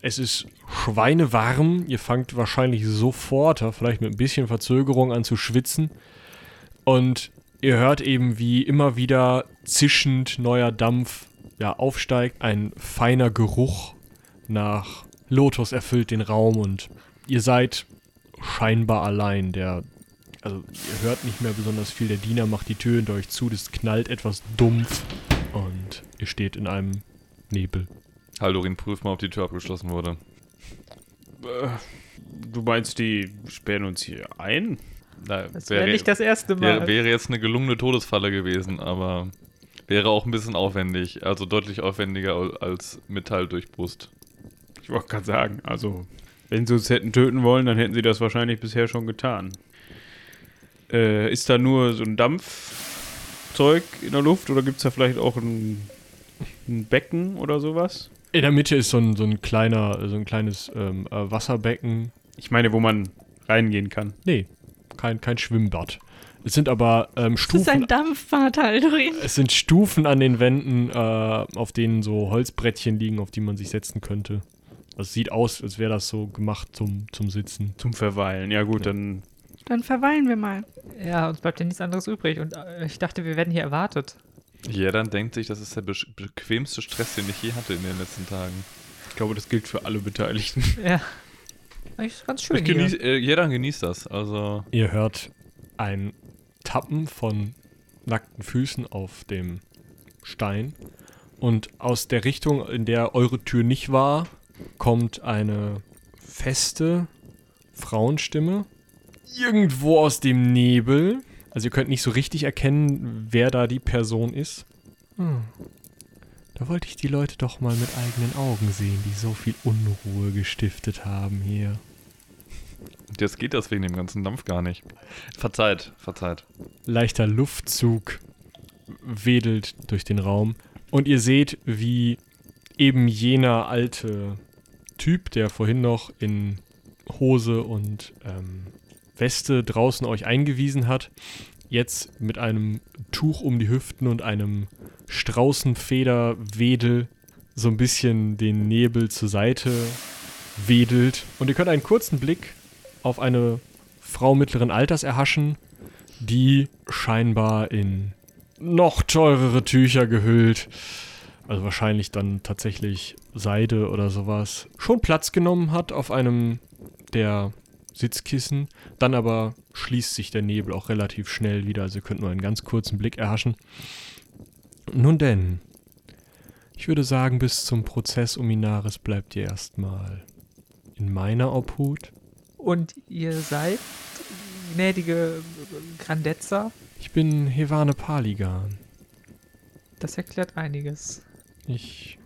Speaker 1: Es ist schweinewarm. Ihr fangt wahrscheinlich sofort, vielleicht mit ein bisschen Verzögerung an zu schwitzen. Und ihr hört eben, wie immer wieder zischend neuer Dampf ja, aufsteigt. Ein feiner Geruch nach Lotus erfüllt den Raum und ihr seid scheinbar allein. Der, also ihr hört nicht mehr besonders viel. Der Diener macht die Tür hinter euch zu. Das knallt etwas dumpf und ihr steht in einem Nebel.
Speaker 4: Haldorin, prüf mal, ob die Tür abgeschlossen wurde.
Speaker 2: Äh, Du meinst, die sperren uns hier ein?
Speaker 4: Na,
Speaker 7: Das wäre nicht das erste Mal.
Speaker 4: wäre, wäre jetzt eine gelungene Todesfalle gewesen, aber wäre auch ein bisschen aufwendig. Also deutlich aufwendiger al- als Metall durch Brust.
Speaker 2: Ich wollte gerade sagen, also, wenn sie uns hätten töten wollen, dann hätten sie das wahrscheinlich bisher schon getan. Äh, ist da nur so ein Dampfzeug in der Luft oder gibt es da vielleicht auch ein, ein Becken oder sowas?
Speaker 1: In der Mitte ist so ein, so ein kleiner, so ein kleines ähm, äh, Wasserbecken.
Speaker 2: Ich meine, wo man reingehen kann.
Speaker 1: Nee, kein, kein Schwimmbad. Es sind aber ähm,
Speaker 3: Das ist ein
Speaker 1: Stufen.
Speaker 3: Dampfbad, Haldurin.
Speaker 1: Es sind Stufen an den Wänden, äh, auf denen so Holzbrettchen liegen, auf die man sich setzen könnte. Also es sieht aus, als wäre das so gemacht zum, zum Sitzen.
Speaker 2: Zum Verweilen. Ja, gut,
Speaker 1: Ja.
Speaker 2: dann.
Speaker 3: Dann verweilen wir mal.
Speaker 7: Ja, uns bleibt ja nichts anderes übrig. Und äh, ich dachte, wir werden hier erwartet.
Speaker 4: Jeder denkt sich, das ist der be bequemste Stress, den ich je hatte in den letzten Tagen.
Speaker 2: Ich glaube, das gilt für alle Beteiligten. (laughs)
Speaker 7: Ja. Eigentlich ist ganz schön
Speaker 4: Ich
Speaker 7: hier.
Speaker 4: genieß, äh, jeder genießt das. Also,
Speaker 1: Ihr hört ein Tappen von nackten Füßen auf dem Stein. Und aus der Richtung, in der eure Tür nicht war, kommt eine feste Frauenstimme. Irgendwo aus dem Nebel. Also ihr könnt nicht so richtig erkennen, wer da die Person ist. Hm. Da wollte ich die Leute doch mal mit eigenen Augen sehen, die so viel Unruhe gestiftet haben hier.
Speaker 4: und jetzt geht das wegen dem ganzen Dampf gar nicht. Verzeiht, verzeiht.
Speaker 1: leichter Luftzug wedelt durch den Raum und ihr seht, wie eben jener alte Typ, der vorhin noch in Hose und ähm, Weste draußen euch eingewiesen hat, jetzt mit einem Tuch um die Hüften und einem Straußenfederwedel so ein bisschen den Nebel zur Seite wedelt. Und ihr könnt einen kurzen Blick auf eine Frau mittleren Alters erhaschen, die scheinbar in noch teurere Tücher gehüllt, also wahrscheinlich dann tatsächlich Seide oder sowas, schon Platz genommen hat auf einem der Sitzkissen. Dann aber schließt sich der Nebel auch relativ schnell wieder, also ihr könnt nur einen ganz kurzen Blick erhaschen. Nun denn, ich würde sagen, bis zum Prozess um Inaris bleibt ihr erstmal in meiner Obhut.
Speaker 7: Und ihr seid gnädige Grandezza.
Speaker 1: Ich bin Hevane Paligan.
Speaker 7: Das erklärt einiges.
Speaker 1: Ich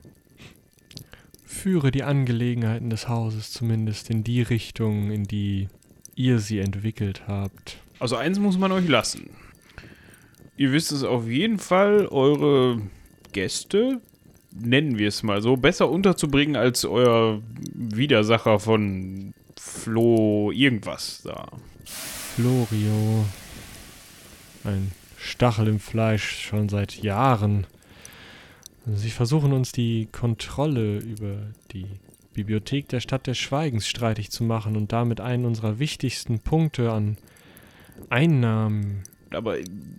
Speaker 1: führe die Angelegenheiten des Hauses zumindest in die Richtung, in die ihr sie entwickelt habt.
Speaker 2: Also eins muss man euch lassen. Ihr wisst es auf jeden Fall, eure Gäste, nennen wir es mal so, besser unterzubringen als euer Widersacher von Flo irgendwas da.
Speaker 1: Florio. Ein Stachel im Fleisch schon seit Jahren. Sie versuchen uns die Kontrolle über die Bibliothek der Stadt des Schweigens streitig zu machen und damit einen unserer wichtigsten Punkte an Einnahmen.
Speaker 2: Aber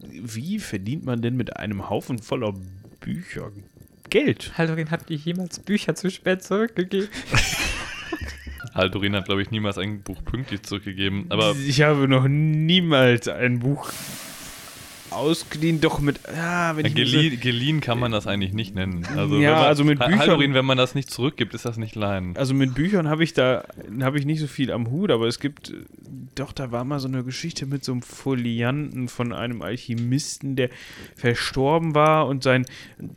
Speaker 2: wie verdient man denn mit einem Haufen voller Bücher Geld?
Speaker 7: Haldorin hat dir jemals Bücher zu spät zurückgegeben. (laughs)
Speaker 4: Haldorin hat, glaube ich, niemals ein Buch pünktlich zurückgegeben. Aber
Speaker 2: ich habe noch niemals ein Buch ausgeliehen, doch mit. Ja, wenn ich mir so-
Speaker 4: geliehen, geliehen kann man das eigentlich nicht nennen. Also,
Speaker 2: Ja,
Speaker 4: wenn man,
Speaker 2: also mit Büchern-
Speaker 4: Haldorin, wenn man das nicht zurückgibt, ist das nicht leihen.
Speaker 2: Also mit Büchern habe ich da habe ich nicht so viel am Hut, aber es gibt doch da war mal so eine Geschichte mit so einem Folianten von einem Alchemisten, der verstorben war und sein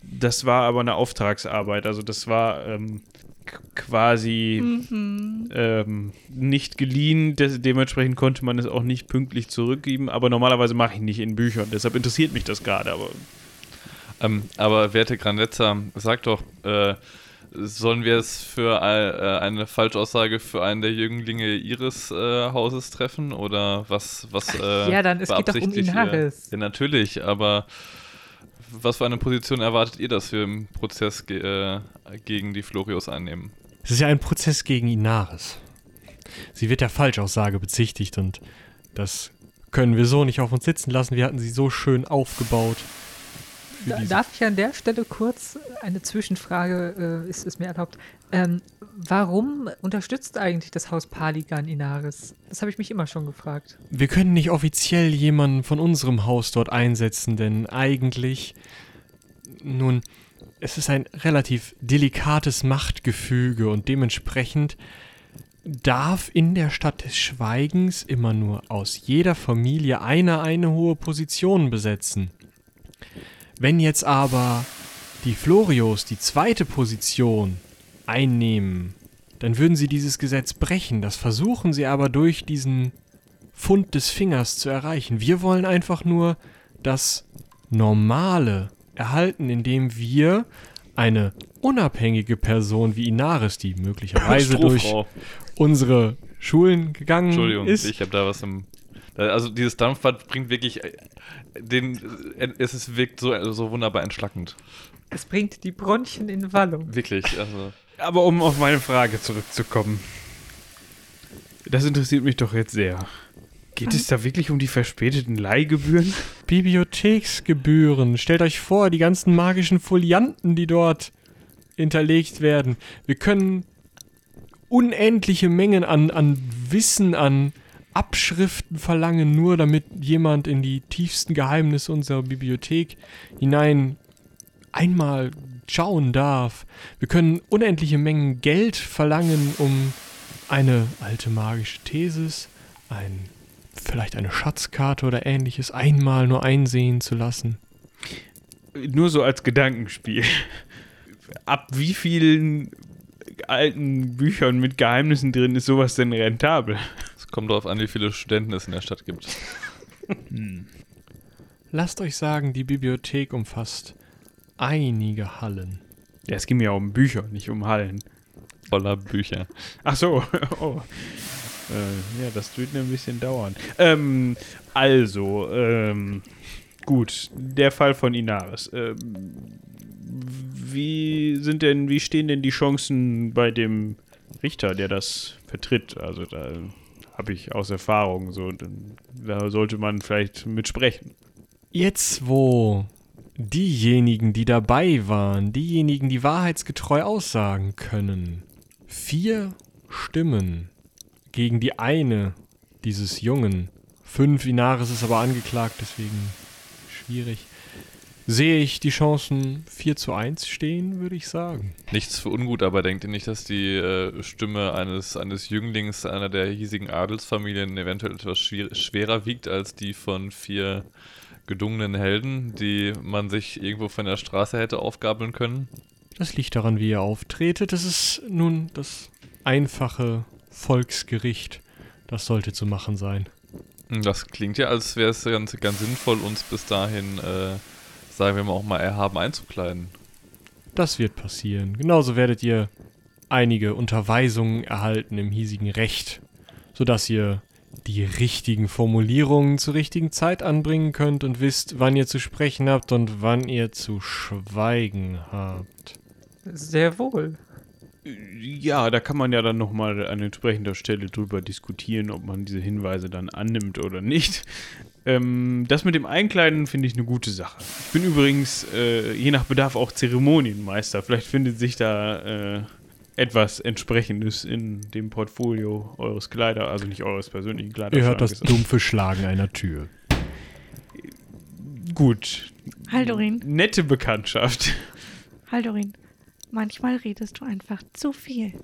Speaker 2: das war aber eine Auftragsarbeit, also das war ähm, quasi
Speaker 3: Mhm.
Speaker 2: ähm, nicht geliehen, des, dementsprechend konnte man es auch nicht pünktlich zurückgeben, aber normalerweise mache ich nicht in Büchern, deshalb interessiert mich das gerade, aber
Speaker 4: Ähm, aber werte Grandezza, sag doch, äh, sollen wir es für äh, eine Falschaussage für einen der Jünglinge Ihres äh, Hauses treffen? Oder was, was äh,
Speaker 7: ja, dann, es geht doch um? Inaris.
Speaker 4: Ja, natürlich, aber was für eine Position erwartet ihr, dass wir im Prozess ge äh, gegen die Florios einnehmen?
Speaker 1: Es ist ja ein Prozess gegen Inaris. Sie wird der Falschaussage bezichtigt und das können wir so nicht auf uns sitzen lassen. Wir hatten sie so schön aufgebaut.
Speaker 7: Darf ich an der Stelle kurz eine Zwischenfrage, äh, ist es mir erlaubt? Ähm, warum unterstützt eigentlich das Haus Paligan Inaris? Das habe ich mich immer schon gefragt.
Speaker 1: Wir können nicht offiziell jemanden von unserem Haus dort einsetzen, denn eigentlich, nun, es ist ein relativ delikates Machtgefüge und dementsprechend darf in der Stadt des Schweigens immer nur aus jeder Familie einer eine hohe Position besetzen. Wenn jetzt aber die Florios die zweite Position einnehmen, dann würden sie dieses Gesetz brechen. Das versuchen sie aber durch diesen Fund des Fingers zu erreichen. Wir wollen einfach nur das Normale erhalten, indem wir eine unabhängige Person wie Inaris, die möglicherweise durch unsere Schulen gegangen
Speaker 4: Entschuldigung,
Speaker 1: ist.
Speaker 4: ich habe da was im. Also dieses Dampfbad bringt wirklich äh, den. äh, Es ist, wirkt so, so wunderbar entschlackend.
Speaker 7: Es bringt die Bronchien in Wallung.
Speaker 4: Wirklich. Also.
Speaker 2: Aber um auf meine Frage zurückzukommen. Das interessiert mich doch jetzt sehr. Geht es da wirklich um die verspäteten Leihgebühren?
Speaker 1: Bibliotheksgebühren. Stellt euch vor, die ganzen magischen Folianten, die dort hinterlegt werden. Wir können unendliche Mengen an, an Wissen, an Abschriften verlangen, nur damit jemand in die tiefsten Geheimnisse unserer Bibliothek hinein einmal schauen darf. Wir können unendliche Mengen Geld verlangen, um eine alte magische Thesis, ein vielleicht eine Schatzkarte oder ähnliches einmal nur einsehen zu lassen.
Speaker 2: Nur so als Gedankenspiel. Ab wie vielen alten Büchern mit Geheimnissen drin ist sowas denn rentabel?
Speaker 4: Es kommt darauf an, wie viele Studenten es in der Stadt gibt.
Speaker 1: Lasst euch sagen, die Bibliothek umfasst einige Hallen.
Speaker 2: Ja, es ging mir ja um Bücher, nicht um Hallen.
Speaker 4: Voller Bücher.
Speaker 2: Ach so, (laughs) oh. Äh, ja, das wird ein bisschen dauern. Ähm, also, ähm, gut, der Fall von Inaris. Ähm, wie sind denn, wie stehen denn die Chancen bei dem Richter, der das vertritt? Also da habe ich aus Erfahrung so, dann, da sollte man vielleicht mitsprechen.
Speaker 1: Jetzt, wo diejenigen, die dabei waren, diejenigen, die wahrheitsgetreu aussagen können, vier Stimmen gegen die eine dieses Jungen, fünf Inaris ist aber angeklagt, deswegen schwierig, sehe ich die Chancen 4 zu 1 stehen, würde ich sagen.
Speaker 4: Nichts für ungut, aber denkt ihr nicht, dass die äh, Stimme eines, eines Jünglings einer der hiesigen Adelsfamilien eventuell etwas schwer, schwerer wiegt als die von vier gedungenen Helden, die man sich irgendwo von der Straße hätte aufgabeln können?
Speaker 1: Das liegt daran, wie ihr auftretet. Das ist nun das einfache Volksgericht. Das sollte zu machen sein.
Speaker 4: Das klingt ja, als wäre es ganz, ganz sinnvoll, uns bis dahin, äh, sagen wir mal, auch mal erhaben einzukleiden.
Speaker 1: Das wird passieren. Genauso werdet ihr einige Unterweisungen erhalten im hiesigen Recht, sodass ihr die richtigen Formulierungen zur richtigen Zeit anbringen könnt und wisst, wann ihr zu sprechen habt und wann ihr zu schweigen habt.
Speaker 7: Sehr wohl.
Speaker 2: Ja, da kann man ja dann nochmal an entsprechender Stelle drüber diskutieren, ob man diese Hinweise dann annimmt oder nicht. Ähm, das mit dem Einkleiden finde ich eine gute Sache. Ich bin übrigens äh, je nach Bedarf auch Zeremonienmeister. Vielleicht findet sich da äh, etwas Entsprechendes in dem Portfolio eures Kleider, also nicht eures persönlichen
Speaker 1: Ihr
Speaker 2: Kleiderschrankes.
Speaker 1: hört das dumpfe Schlagen einer Tür.
Speaker 2: Gut.
Speaker 3: Haldorin,
Speaker 2: Nette Bekanntschaft.
Speaker 3: Haldorin, manchmal redest du einfach zu viel.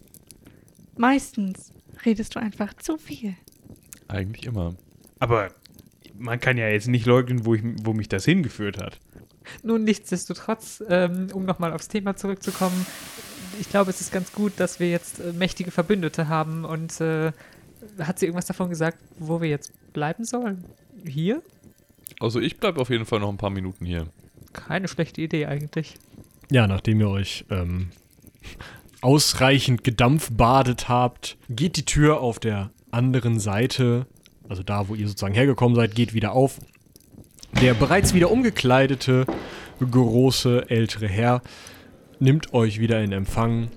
Speaker 3: Meistens redest du einfach zu viel.
Speaker 4: Eigentlich immer.
Speaker 2: Aber man kann ja jetzt nicht leugnen, wo, ich, wo mich das hingeführt hat.
Speaker 7: Nun, nichtsdestotrotz, ähm, um nochmal aufs Thema zurückzukommen, ich glaube, es ist ganz gut, dass wir jetzt äh, mächtige Verbündete haben und äh, hat sie irgendwas davon gesagt, wo wir jetzt bleiben sollen? Hier?
Speaker 4: Also ich bleibe auf jeden Fall noch ein paar Minuten hier.
Speaker 7: Keine schlechte Idee eigentlich.
Speaker 1: Ja, nachdem ihr euch ähm, (laughs) ausreichend gedampfbadet habt, geht die Tür auf der anderen Seite, also da, wo ihr sozusagen hergekommen seid, geht wieder auf. Der bereits wieder umgekleidete, große, ältere Herr nimmt euch wieder in Empfang,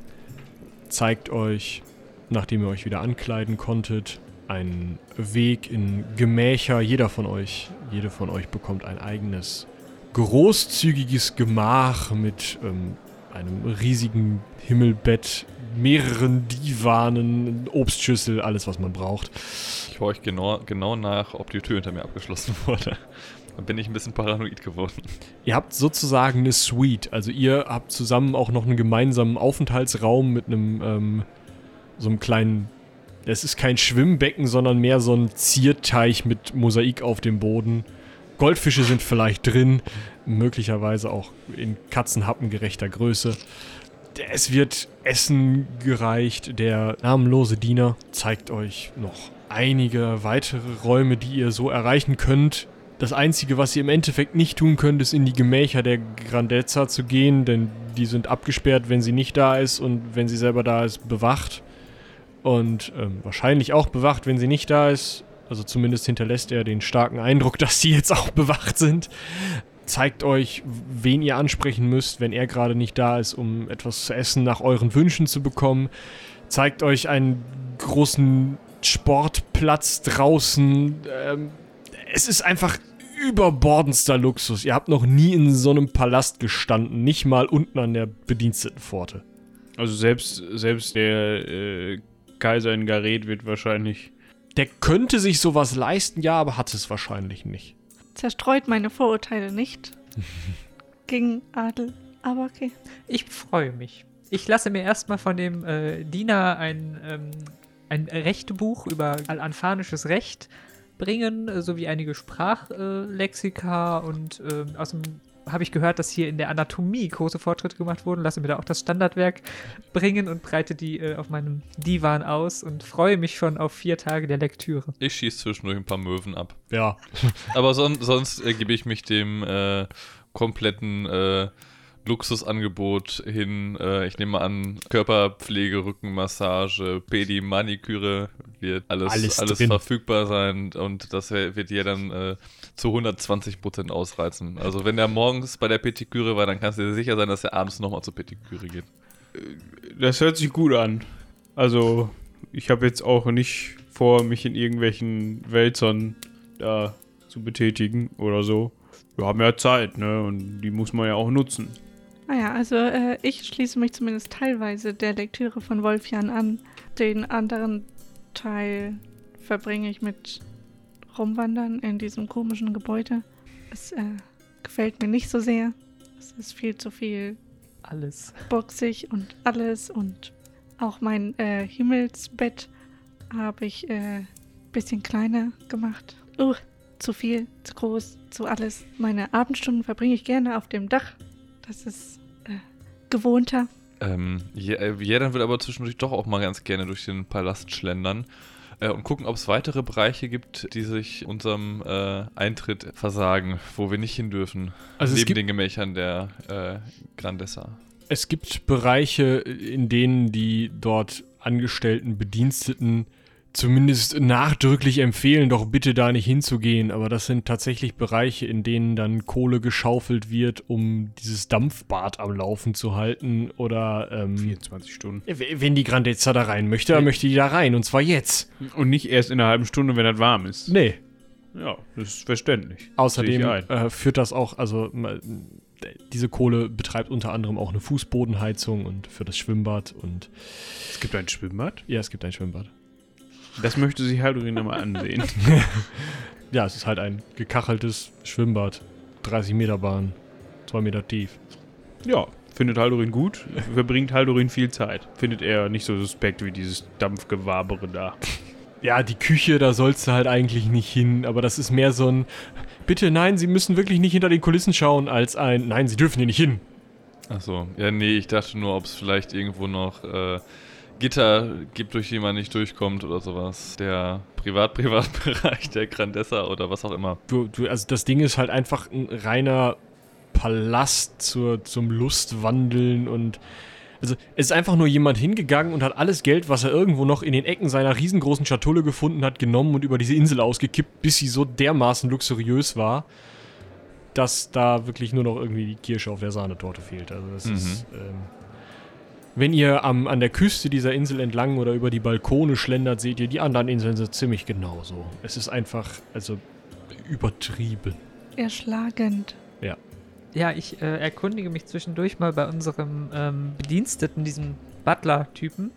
Speaker 1: zeigt euch, nachdem ihr euch wieder ankleiden konntet, einen Weg in Gemächer. Jeder von euch, jede von euch bekommt ein eigenes großzügiges Gemach mit ähm, einem riesigen Himmelbett, mehreren Divanen, Obstschüssel, alles, was man braucht.
Speaker 4: Ich horche genau, genau nach, ob die Tür hinter mir abgeschlossen (laughs) wurde. Dann bin ich ein bisschen paranoid geworden.
Speaker 1: Ihr habt sozusagen eine Suite. Also ihr habt zusammen auch noch einen gemeinsamen Aufenthaltsraum mit einem ähm, so einem kleinen. Es ist kein Schwimmbecken, sondern mehr so ein Zierteich mit Mosaik auf dem Boden. Goldfische sind vielleicht drin, möglicherweise auch in katzenhappengerechter Größe. Es wird Essen gereicht. Der namenlose Diener zeigt euch noch einige weitere Räume, die ihr so erreichen könnt. Das Einzige, was ihr im Endeffekt nicht tun könnt, ist in die Gemächer der Grandezza zu gehen, denn die sind abgesperrt, wenn sie nicht da ist und wenn sie selber da ist, bewacht. Und ähm, wahrscheinlich auch bewacht, wenn sie nicht da ist. Also zumindest hinterlässt er den starken Eindruck, (laughs) dass sie jetzt auch bewacht sind. Zeigt euch, wen ihr ansprechen müsst, wenn er gerade nicht da ist, um etwas zu essen nach euren Wünschen zu bekommen. Zeigt euch einen großen Sportplatz draußen. Ähm, es ist einfach überbordendster Luxus. Ihr habt noch nie in so einem Palast gestanden, nicht mal unten an der Bedienstetenpforte.
Speaker 2: Also selbst, selbst der äh, Kaiser in Gareth wird wahrscheinlich.
Speaker 1: Der könnte sich sowas leisten, ja, aber hat es wahrscheinlich nicht.
Speaker 3: Zerstreut meine Vorurteile nicht. (laughs) Gegen Adel. Aber okay.
Speaker 7: Ich freue mich. Ich lasse mir erstmal von dem äh, Diener ein, ähm, ein Rechtebuch über al-anfanisches Recht bringen, äh, sowie einige Sprachlexika und äh, außerdem habe ich gehört, dass hier in der Anatomie große Fortschritte gemacht wurden. Lasse mir da auch das Standardwerk bringen und breite die äh, auf meinem Divan aus und freue mich schon auf vier Tage der Lektüre.
Speaker 4: Ich schieße zwischendurch ein paar Möwen ab.
Speaker 1: Ja.
Speaker 4: Aber son sonst äh, gebe ich mich dem äh, kompletten äh, Luxusangebot hin. Äh, ich nehme an, Körperpflege, Rückenmassage, Pedi, Maniküre wird alles,
Speaker 1: Alles
Speaker 4: alles, verfügbar sein und das wird dir dann äh, zu 120% ausreizen. Also wenn er morgens bei der Petiküre war, dann kannst du dir sicher sein, dass er abends nochmal zur Petiküre geht.
Speaker 2: Das hört sich gut an. Also, ich habe jetzt auch nicht vor, mich in irgendwelchen Wälzern da zu betätigen oder so. Wir haben ja Zeit, ne? Und die muss man ja auch nutzen.
Speaker 3: Naja, also äh, ich schließe mich zumindest teilweise der Lektüre von Wolfjan an. Den anderen Teil verbringe ich mit Rumwandern in diesem komischen Gebäude. Es äh, gefällt mir nicht so sehr. Es ist viel zu viel
Speaker 7: Alles.
Speaker 3: boxig und alles und auch mein äh, Himmelsbett habe ich äh, bisschen kleiner gemacht. Uh, zu viel, zu groß, zu alles. Meine Abendstunden verbringe ich gerne auf dem Dach. Das ist gewohnter.
Speaker 4: Ähm, Je- äh, Jedan will aber zwischendurch doch auch mal ganz gerne durch den Palast schlendern äh, und gucken, ob es weitere Bereiche gibt, die sich unserem äh, Eintritt versagen, wo wir nicht hin dürfen.
Speaker 1: Also
Speaker 4: neben den Gemächern der äh, Grandessa.
Speaker 1: Es gibt Bereiche, in denen die dort angestellten Bediensteten zumindest nachdrücklich empfehlen, doch bitte da nicht hinzugehen. Aber das sind tatsächlich Bereiche, in denen dann Kohle geschaufelt wird, um dieses Dampfbad am Laufen zu halten. Oder ähm,
Speaker 2: 24 Stunden.
Speaker 1: wenn die Grandezza da rein möchte, dann möchte die da rein. Und zwar jetzt.
Speaker 2: Und nicht erst in einer halben Stunde, wenn das warm ist.
Speaker 1: Nee.
Speaker 2: Ja, das ist verständlich.
Speaker 1: Außerdem äh, führt das auch, also diese Kohle betreibt unter anderem auch eine Fußbodenheizung und für das Schwimmbad und
Speaker 2: Es gibt ein Schwimmbad.
Speaker 1: ja, es gibt ein Schwimmbad.
Speaker 2: Das möchte sich Haldurin nochmal ansehen. (laughs)
Speaker 1: Ja, es ist halt ein gekacheltes Schwimmbad. 30 Meter Bahn, 2 Meter tief.
Speaker 2: ja, findet Haldurin gut. Verbringt Haldurin viel Zeit. Findet er nicht so suspekt wie dieses Dampfgewabere da. (laughs)
Speaker 1: Ja, die Küche, da sollst du halt eigentlich nicht hin, aber das ist mehr so ein Bitte, nein, Sie müssen wirklich nicht hinter den Kulissen schauen, als ein Nein, Sie dürfen hier nicht hin.
Speaker 4: Achso, ja, nee, ich dachte nur, ob es vielleicht irgendwo noch äh, Gitter gibt, durch die man nicht durchkommt oder sowas. Der Privat-Privatbereich (laughs) der Grandessa oder was auch immer.
Speaker 1: Du, du, also das Ding ist halt einfach ein reiner Palast zur, zum Lustwandeln und also es ist einfach nur jemand hingegangen und hat alles Geld, was er irgendwo noch in den Ecken seiner riesengroßen Schatulle gefunden hat, genommen und über diese Insel ausgekippt, bis sie so dermaßen luxuriös war, dass da wirklich nur noch irgendwie die Kirsche auf der Sahnetorte fehlt. Also das
Speaker 4: Mhm.
Speaker 1: ist ähm, wenn ihr am, an der Küste dieser Insel entlang oder über die Balkone schlendert, seht ihr, die anderen Inseln sind ziemlich genauso. Es ist einfach, also übertrieben.
Speaker 3: Erschlagend.
Speaker 7: Ja, ich äh, erkundige mich zwischendurch mal bei unserem ähm, Bediensteten, diesem Butler-Typen.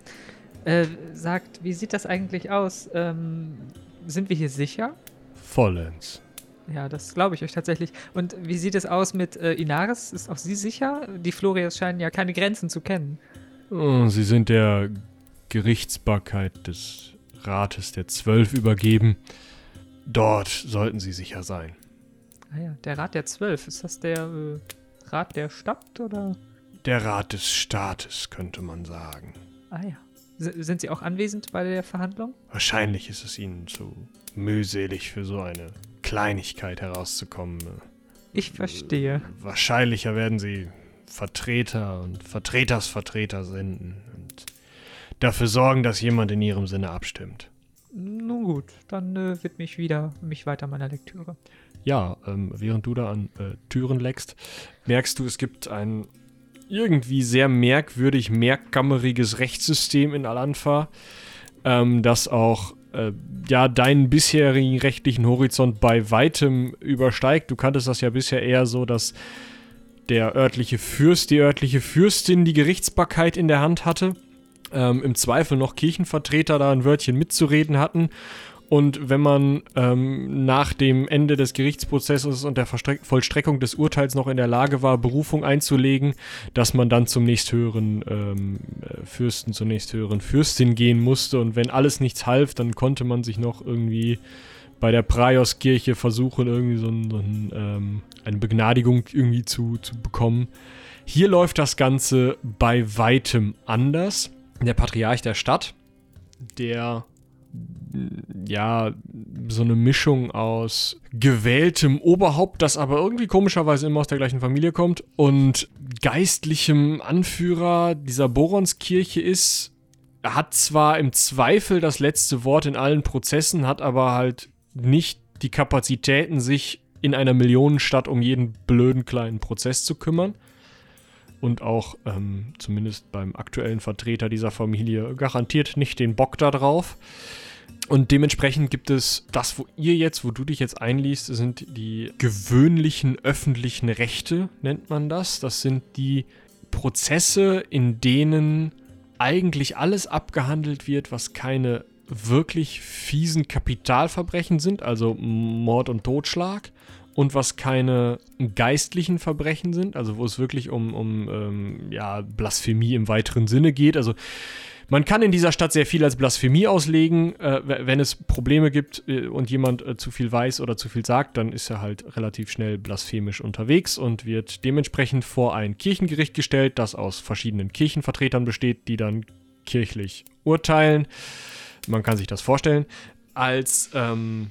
Speaker 7: Äh, sagt, wie sieht das eigentlich aus? Ähm, sind wir hier sicher?
Speaker 1: Vollends.
Speaker 7: Ja, das glaube ich euch tatsächlich. Und wie sieht es aus mit äh, Inaris? Ist auch sie sicher? Die Florias scheinen ja keine Grenzen zu kennen.
Speaker 1: Oh, Sie sind der Gerichtsbarkeit des Rates der Zwölf übergeben. Dort sollten Sie sicher sein.
Speaker 7: Ah ja, der Rat der Zwölf. Ist das der äh, Rat der Stadt oder?
Speaker 1: Der Rat des Staates, könnte man sagen.
Speaker 7: Ah ja. Sind sie auch anwesend bei der Verhandlung?
Speaker 1: Wahrscheinlich ist es Ihnen zu mühselig für so eine Kleinigkeit herauszukommen.
Speaker 7: Ich verstehe.
Speaker 1: Wahrscheinlicher werden sie Vertreter und Vertretersvertreter senden und dafür sorgen, dass jemand in ihrem Sinne abstimmt.
Speaker 7: Nun gut, dann äh, widme ich wieder mich weiter meiner Lektüre.
Speaker 1: Ja, ähm, während du da an äh, Türen leckst, merkst du, es gibt ein irgendwie sehr merkwürdig mehrkammeriges Rechtssystem in Al-Anfa, ähm, das auch äh, ja deinen bisherigen rechtlichen Horizont bei weitem übersteigt. Du kanntest das ja bisher eher so, dass der örtliche Fürst, die örtliche Fürstin die Gerichtsbarkeit in der Hand hatte. Ähm, Im Zweifel noch Kirchenvertreter da ein Wörtchen mitzureden hatten. Und wenn man ähm, nach dem Ende des Gerichtsprozesses und der Verstreck Vollstreckung des Urteils noch in der Lage war, Berufung einzulegen, dass man dann zum nächsthöheren ähm, äh, Fürsten, zur nächsthöheren Fürstin gehen musste. Und wenn alles nichts half, dann konnte man sich noch irgendwie bei der Praioskirche versuchen, irgendwie so, ein, so ein, ähm, eine Begnadigung irgendwie zu, zu bekommen. Hier läuft das Ganze bei weitem anders. Der Patriarch der Stadt, der ja, so eine Mischung aus gewähltem Oberhaupt, das aber irgendwie komischerweise immer aus der gleichen Familie kommt, und geistlichem Anführer dieser Boronskirche ist. Hat zwar im Zweifel das letzte Wort in allen Prozessen, hat aber halt nicht die Kapazitäten, sich in einer Millionenstadt um jeden blöden kleinen Prozess zu kümmern. Und auch ähm, zumindest beim aktuellen Vertreter dieser Familie garantiert nicht den Bock da drauf. Und dementsprechend gibt es das, wo ihr jetzt, wo du dich jetzt einliest, sind die gewöhnlichen öffentlichen Rechte, nennt man das. Das sind die Prozesse, in denen eigentlich alles abgehandelt wird, was keine wirklich fiesen Kapitalverbrechen sind, also Mord und Totschlag, und was keine geistlichen Verbrechen sind, also wo es wirklich um, um ähm, ja, Blasphemie im weiteren Sinne geht. Also man kann in dieser Stadt sehr viel als Blasphemie auslegen. Äh, wenn es Probleme gibt äh, und jemand äh, zu viel weiß oder zu viel sagt, dann ist er halt relativ schnell blasphemisch unterwegs und wird dementsprechend vor ein Kirchengericht gestellt, das aus verschiedenen Kirchenvertretern besteht, die dann kirchlich urteilen. Man kann sich das vorstellen. Als ähm,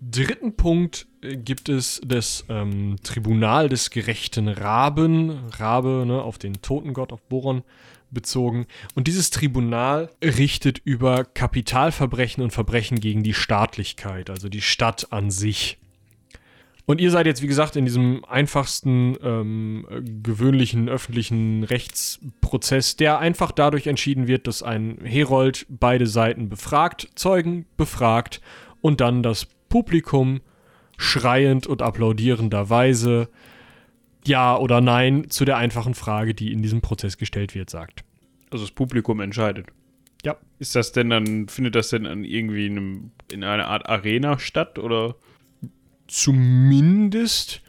Speaker 1: dritten Punkt äh, gibt es das ähm, Tribunal des gerechten Raben, Rabe ne, auf den Totengott, auf Boron bezogen. Und dieses Tribunal richtet über Kapitalverbrechen und Verbrechen gegen die Staatlichkeit, also die Stadt an sich. Und ihr seid jetzt, wie gesagt, in diesem einfachsten, ähm, gewöhnlichen öffentlichen Rechtsprozess, der einfach dadurch entschieden wird, dass ein Herold beide Seiten befragt, Zeugen befragt und dann das Publikum schreiend und applaudierenderweise Ja oder Nein zu der einfachen Frage, die in diesem Prozess gestellt wird, sagt.
Speaker 2: Also das Publikum entscheidet.
Speaker 1: Ja.
Speaker 2: Ist das denn dann, findet das denn an irgendwie in, einem, in einer Art Arena statt oder?
Speaker 1: Zumindest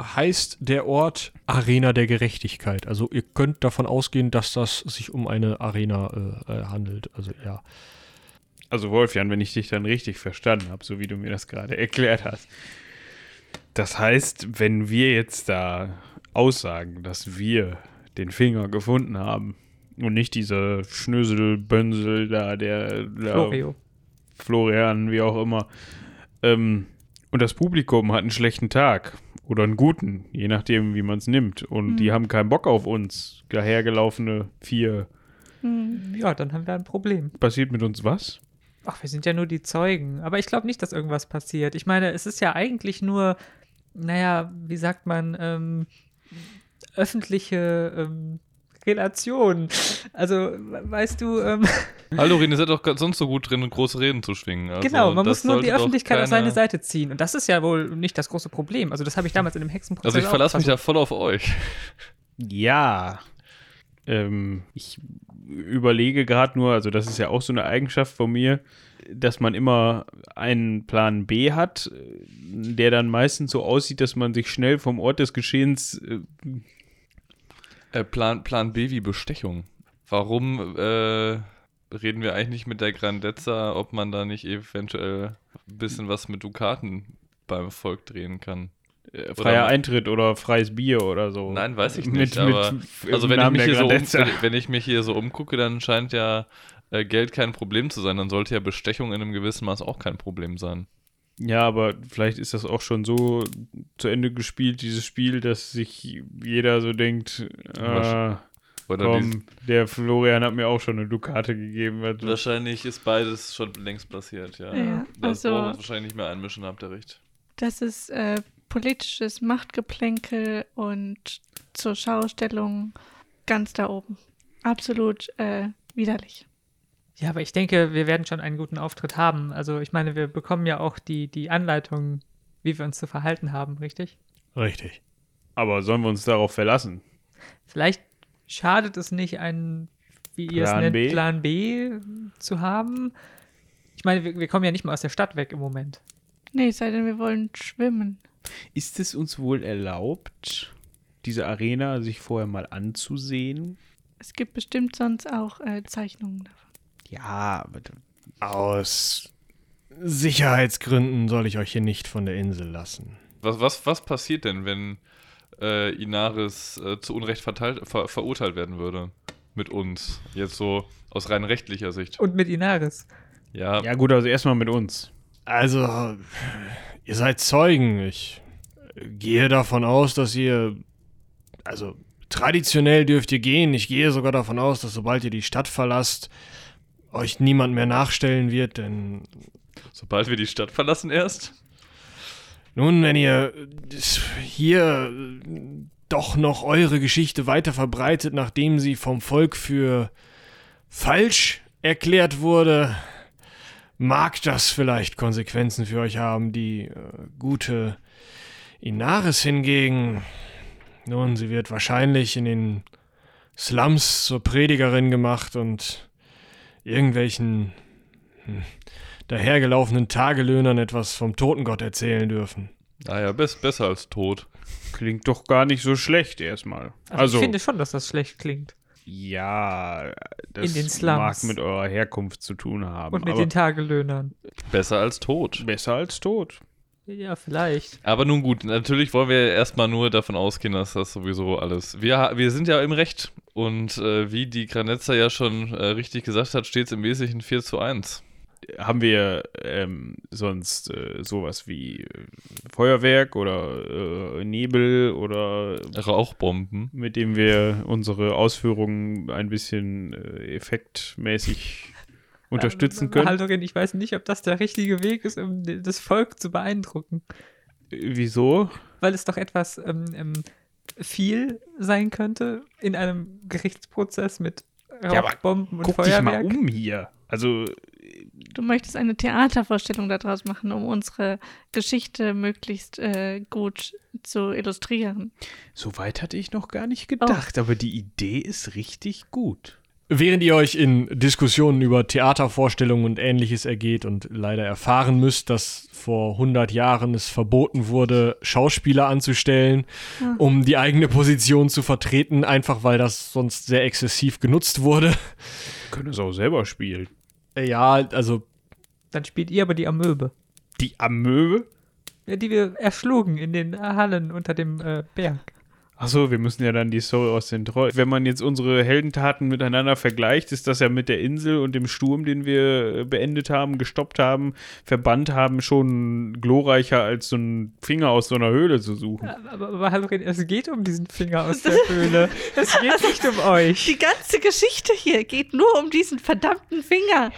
Speaker 1: heißt der Ort Arena der Gerechtigkeit. Also ihr könnt davon ausgehen, dass das sich um eine Arena äh, äh handelt. Also ja.
Speaker 2: Also Wolfjan, wenn ich dich dann richtig verstanden habe, so wie du mir das gerade (laughs) erklärt hast. Das heißt, wenn wir jetzt da aussagen, dass wir den Finger gefunden haben und nicht dieser Schnöselbönsel da, der, der
Speaker 7: Florio.
Speaker 2: Florian, wie auch immer, ähm, und das Publikum hat einen schlechten Tag oder einen guten, je nachdem, wie man es nimmt, und die haben keinen Bock auf uns, dahergelaufene vier.
Speaker 7: Hm, Ja, dann haben wir ein Problem.
Speaker 2: Passiert mit uns was?
Speaker 7: Ach, wir sind ja nur die Zeugen. Aber ich glaube nicht, dass irgendwas passiert. Ich meine, es ist ja eigentlich nur, naja, wie sagt man, ähm, öffentliche ähm, Relation. Also, we- weißt du, ähm, (laughs)
Speaker 4: Haldorin, ihr seid doch sonst so gut drin, große Reden zu schwingen. Also,
Speaker 7: genau, man muss nur die Öffentlichkeit auf
Speaker 4: keine-
Speaker 7: seine Seite ziehen. Und das ist ja wohl nicht das große Problem. Also, das habe ich damals in dem Hexenprozess
Speaker 4: Also ich verlasse mich da voll auf euch.
Speaker 2: Ja. Ähm, ich überlege gerade nur, also das ist ja auch so eine Eigenschaft von mir, dass man immer einen Plan B hat, äh, der dann meistens so aussieht, dass man sich schnell vom Ort des Geschehens äh,
Speaker 4: Plan, Plan B wie Bestechung. Warum äh, reden wir eigentlich nicht mit der Grandezza, ob man da nicht eventuell ein bisschen was mit Dukaten beim Volk drehen kann?
Speaker 2: äh, freier
Speaker 4: Oder-
Speaker 2: Eintritt oder freies Bier oder so.
Speaker 4: Nein, weiß ich
Speaker 2: Mit-
Speaker 4: nicht.
Speaker 2: mit-
Speaker 4: aber
Speaker 2: im
Speaker 4: also wenn ich, mich hier so um, wenn ich mich hier so umgucke, dann scheint ja äh, Geld kein Problem zu sein. Dann sollte ja Bestechung in einem gewissen Maß auch kein Problem sein.
Speaker 2: Ja, aber vielleicht ist das auch schon so zu Ende gespielt, dieses Spiel, dass sich jeder so denkt, äh,
Speaker 4: Oder
Speaker 2: komm, der Florian hat mir auch schon eine Dukate gegeben.
Speaker 4: wahrscheinlich ist beides schon längst passiert, ja.
Speaker 3: Ja,
Speaker 4: das
Speaker 3: also-
Speaker 4: brauchen wir uns wahrscheinlich nicht mehr einmischen, habt ihr recht.
Speaker 3: Das ist äh, politisches Machtgeplänkel und zur Schaustellung ganz da oben. Absolut äh, widerlich.
Speaker 7: Ja, aber ich denke, wir werden schon einen guten Auftritt haben. Also ich meine, wir bekommen ja auch die, die Anleitung, wie wir uns zu verhalten haben, richtig?
Speaker 1: Richtig.
Speaker 2: Aber sollen wir uns darauf verlassen?
Speaker 7: Vielleicht schadet es nicht, einen, wie ihr es
Speaker 2: Plan
Speaker 7: nennt,
Speaker 2: B?
Speaker 7: Plan B zu haben. Ich meine, wir, wir kommen ja nicht mal aus der Stadt weg im Moment.
Speaker 3: Nee, es sei denn, wir wollen schwimmen.
Speaker 2: Ist es uns wohl erlaubt, diese Arena sich vorher mal anzusehen?
Speaker 3: Es gibt bestimmt sonst auch äh, Zeichnungen davon.
Speaker 2: Ja, aber
Speaker 1: Aus Sicherheitsgründen soll ich euch hier nicht von der Insel lassen.
Speaker 4: Was, was, was passiert denn, wenn äh, Inaris äh, zu Unrecht verteilt, ver, verurteilt werden würde? Mit uns. Jetzt so aus rein rechtlicher Sicht.
Speaker 7: Und mit Inaris.
Speaker 4: Ja,
Speaker 2: ja gut, also erstmal mit uns.
Speaker 1: Also, ihr seid Zeugen. Ich gehe davon aus, dass ihr. Also, traditionell dürft ihr gehen. Ich gehe sogar davon aus, dass sobald ihr die Stadt verlasst, euch niemand mehr nachstellen wird, denn
Speaker 4: sobald wir die Stadt verlassen erst.
Speaker 1: Nun, wenn ihr hier doch noch eure Geschichte weiter verbreitet, nachdem sie vom Volk für falsch erklärt wurde, mag das vielleicht Konsequenzen für euch haben. Die äh, gute Inaris hingegen, nun, sie wird wahrscheinlich in den Slums zur Predigerin gemacht und irgendwelchen hm, dahergelaufenen Tagelöhnern etwas vom Totengott erzählen dürfen.
Speaker 4: Naja, best, besser als tot.
Speaker 2: Klingt doch gar nicht so schlecht erstmal.
Speaker 7: Also,
Speaker 2: Also,
Speaker 7: ich finde schon, dass das schlecht klingt.
Speaker 2: ja, das
Speaker 7: In den Slums.
Speaker 2: mag mit eurer Herkunft zu tun haben.
Speaker 7: Und mit
Speaker 2: aber
Speaker 7: den Tagelöhnern.
Speaker 4: Besser als tot.
Speaker 2: besser als tot.
Speaker 7: Ja, vielleicht.
Speaker 4: Aber nun gut, natürlich wollen wir erstmal nur davon ausgehen, dass das sowieso alles. Wir, wir sind ja im Recht. Und äh, wie die Granetza ja schon äh, richtig gesagt hat, steht es im Wesentlichen 4 zu 1.
Speaker 2: Haben wir ähm, sonst äh, sowas wie äh, Feuerwerk oder äh, Nebel oder
Speaker 4: Rauchbomben.
Speaker 2: mit dem wir unsere Ausführungen ein bisschen äh, effektmäßig unterstützen
Speaker 7: Ähm,
Speaker 2: können?
Speaker 7: Haldorin, ich weiß nicht, ob das der richtige Weg ist, um das Volk zu beeindrucken.
Speaker 2: Wieso?
Speaker 7: Weil es doch etwas ähm, ähm, viel sein könnte in einem Gerichtsprozess mit
Speaker 2: Ja, aber
Speaker 7: Rauchbomben und
Speaker 2: Guck dich
Speaker 7: Feuerwerk.
Speaker 2: mal um hier. Also,
Speaker 3: Du möchtest eine Theatervorstellung daraus machen, um unsere Geschichte möglichst äh, gut zu illustrieren.
Speaker 2: so weit hatte ich noch gar nicht gedacht, aber die Idee ist richtig gut.
Speaker 1: Während ihr euch in Diskussionen über Theatervorstellungen und ähnliches ergeht und leider erfahren müsst, dass vor 100 Jahren es verboten wurde, Schauspieler anzustellen,
Speaker 3: Ja.
Speaker 1: um die eigene Position zu vertreten, einfach weil das sonst sehr exzessiv genutzt wurde.
Speaker 2: Können es auch selber spielen.
Speaker 1: Äh, Ja, also
Speaker 7: Dann spielt ihr aber die Amöbe.
Speaker 2: Die Amöbe?
Speaker 7: Ja, die wir erschlugen in den Hallen unter dem äh, Berg.
Speaker 2: Achso, wir müssen ja dann die Soul aus den Treu. Wenn man jetzt unsere Heldentaten miteinander vergleicht, ist das ja mit der Insel und dem Sturm, den wir äh, beendet haben, gestoppt haben, verbannt haben, schon glorreicher als so ein Finger aus so einer Höhle zu suchen.
Speaker 7: Aber, aber Haldorin, es geht um diesen Finger aus (laughs) der Höhle. Es geht nicht um euch.
Speaker 3: Die ganze Geschichte hier geht nur um diesen verdammten Finger.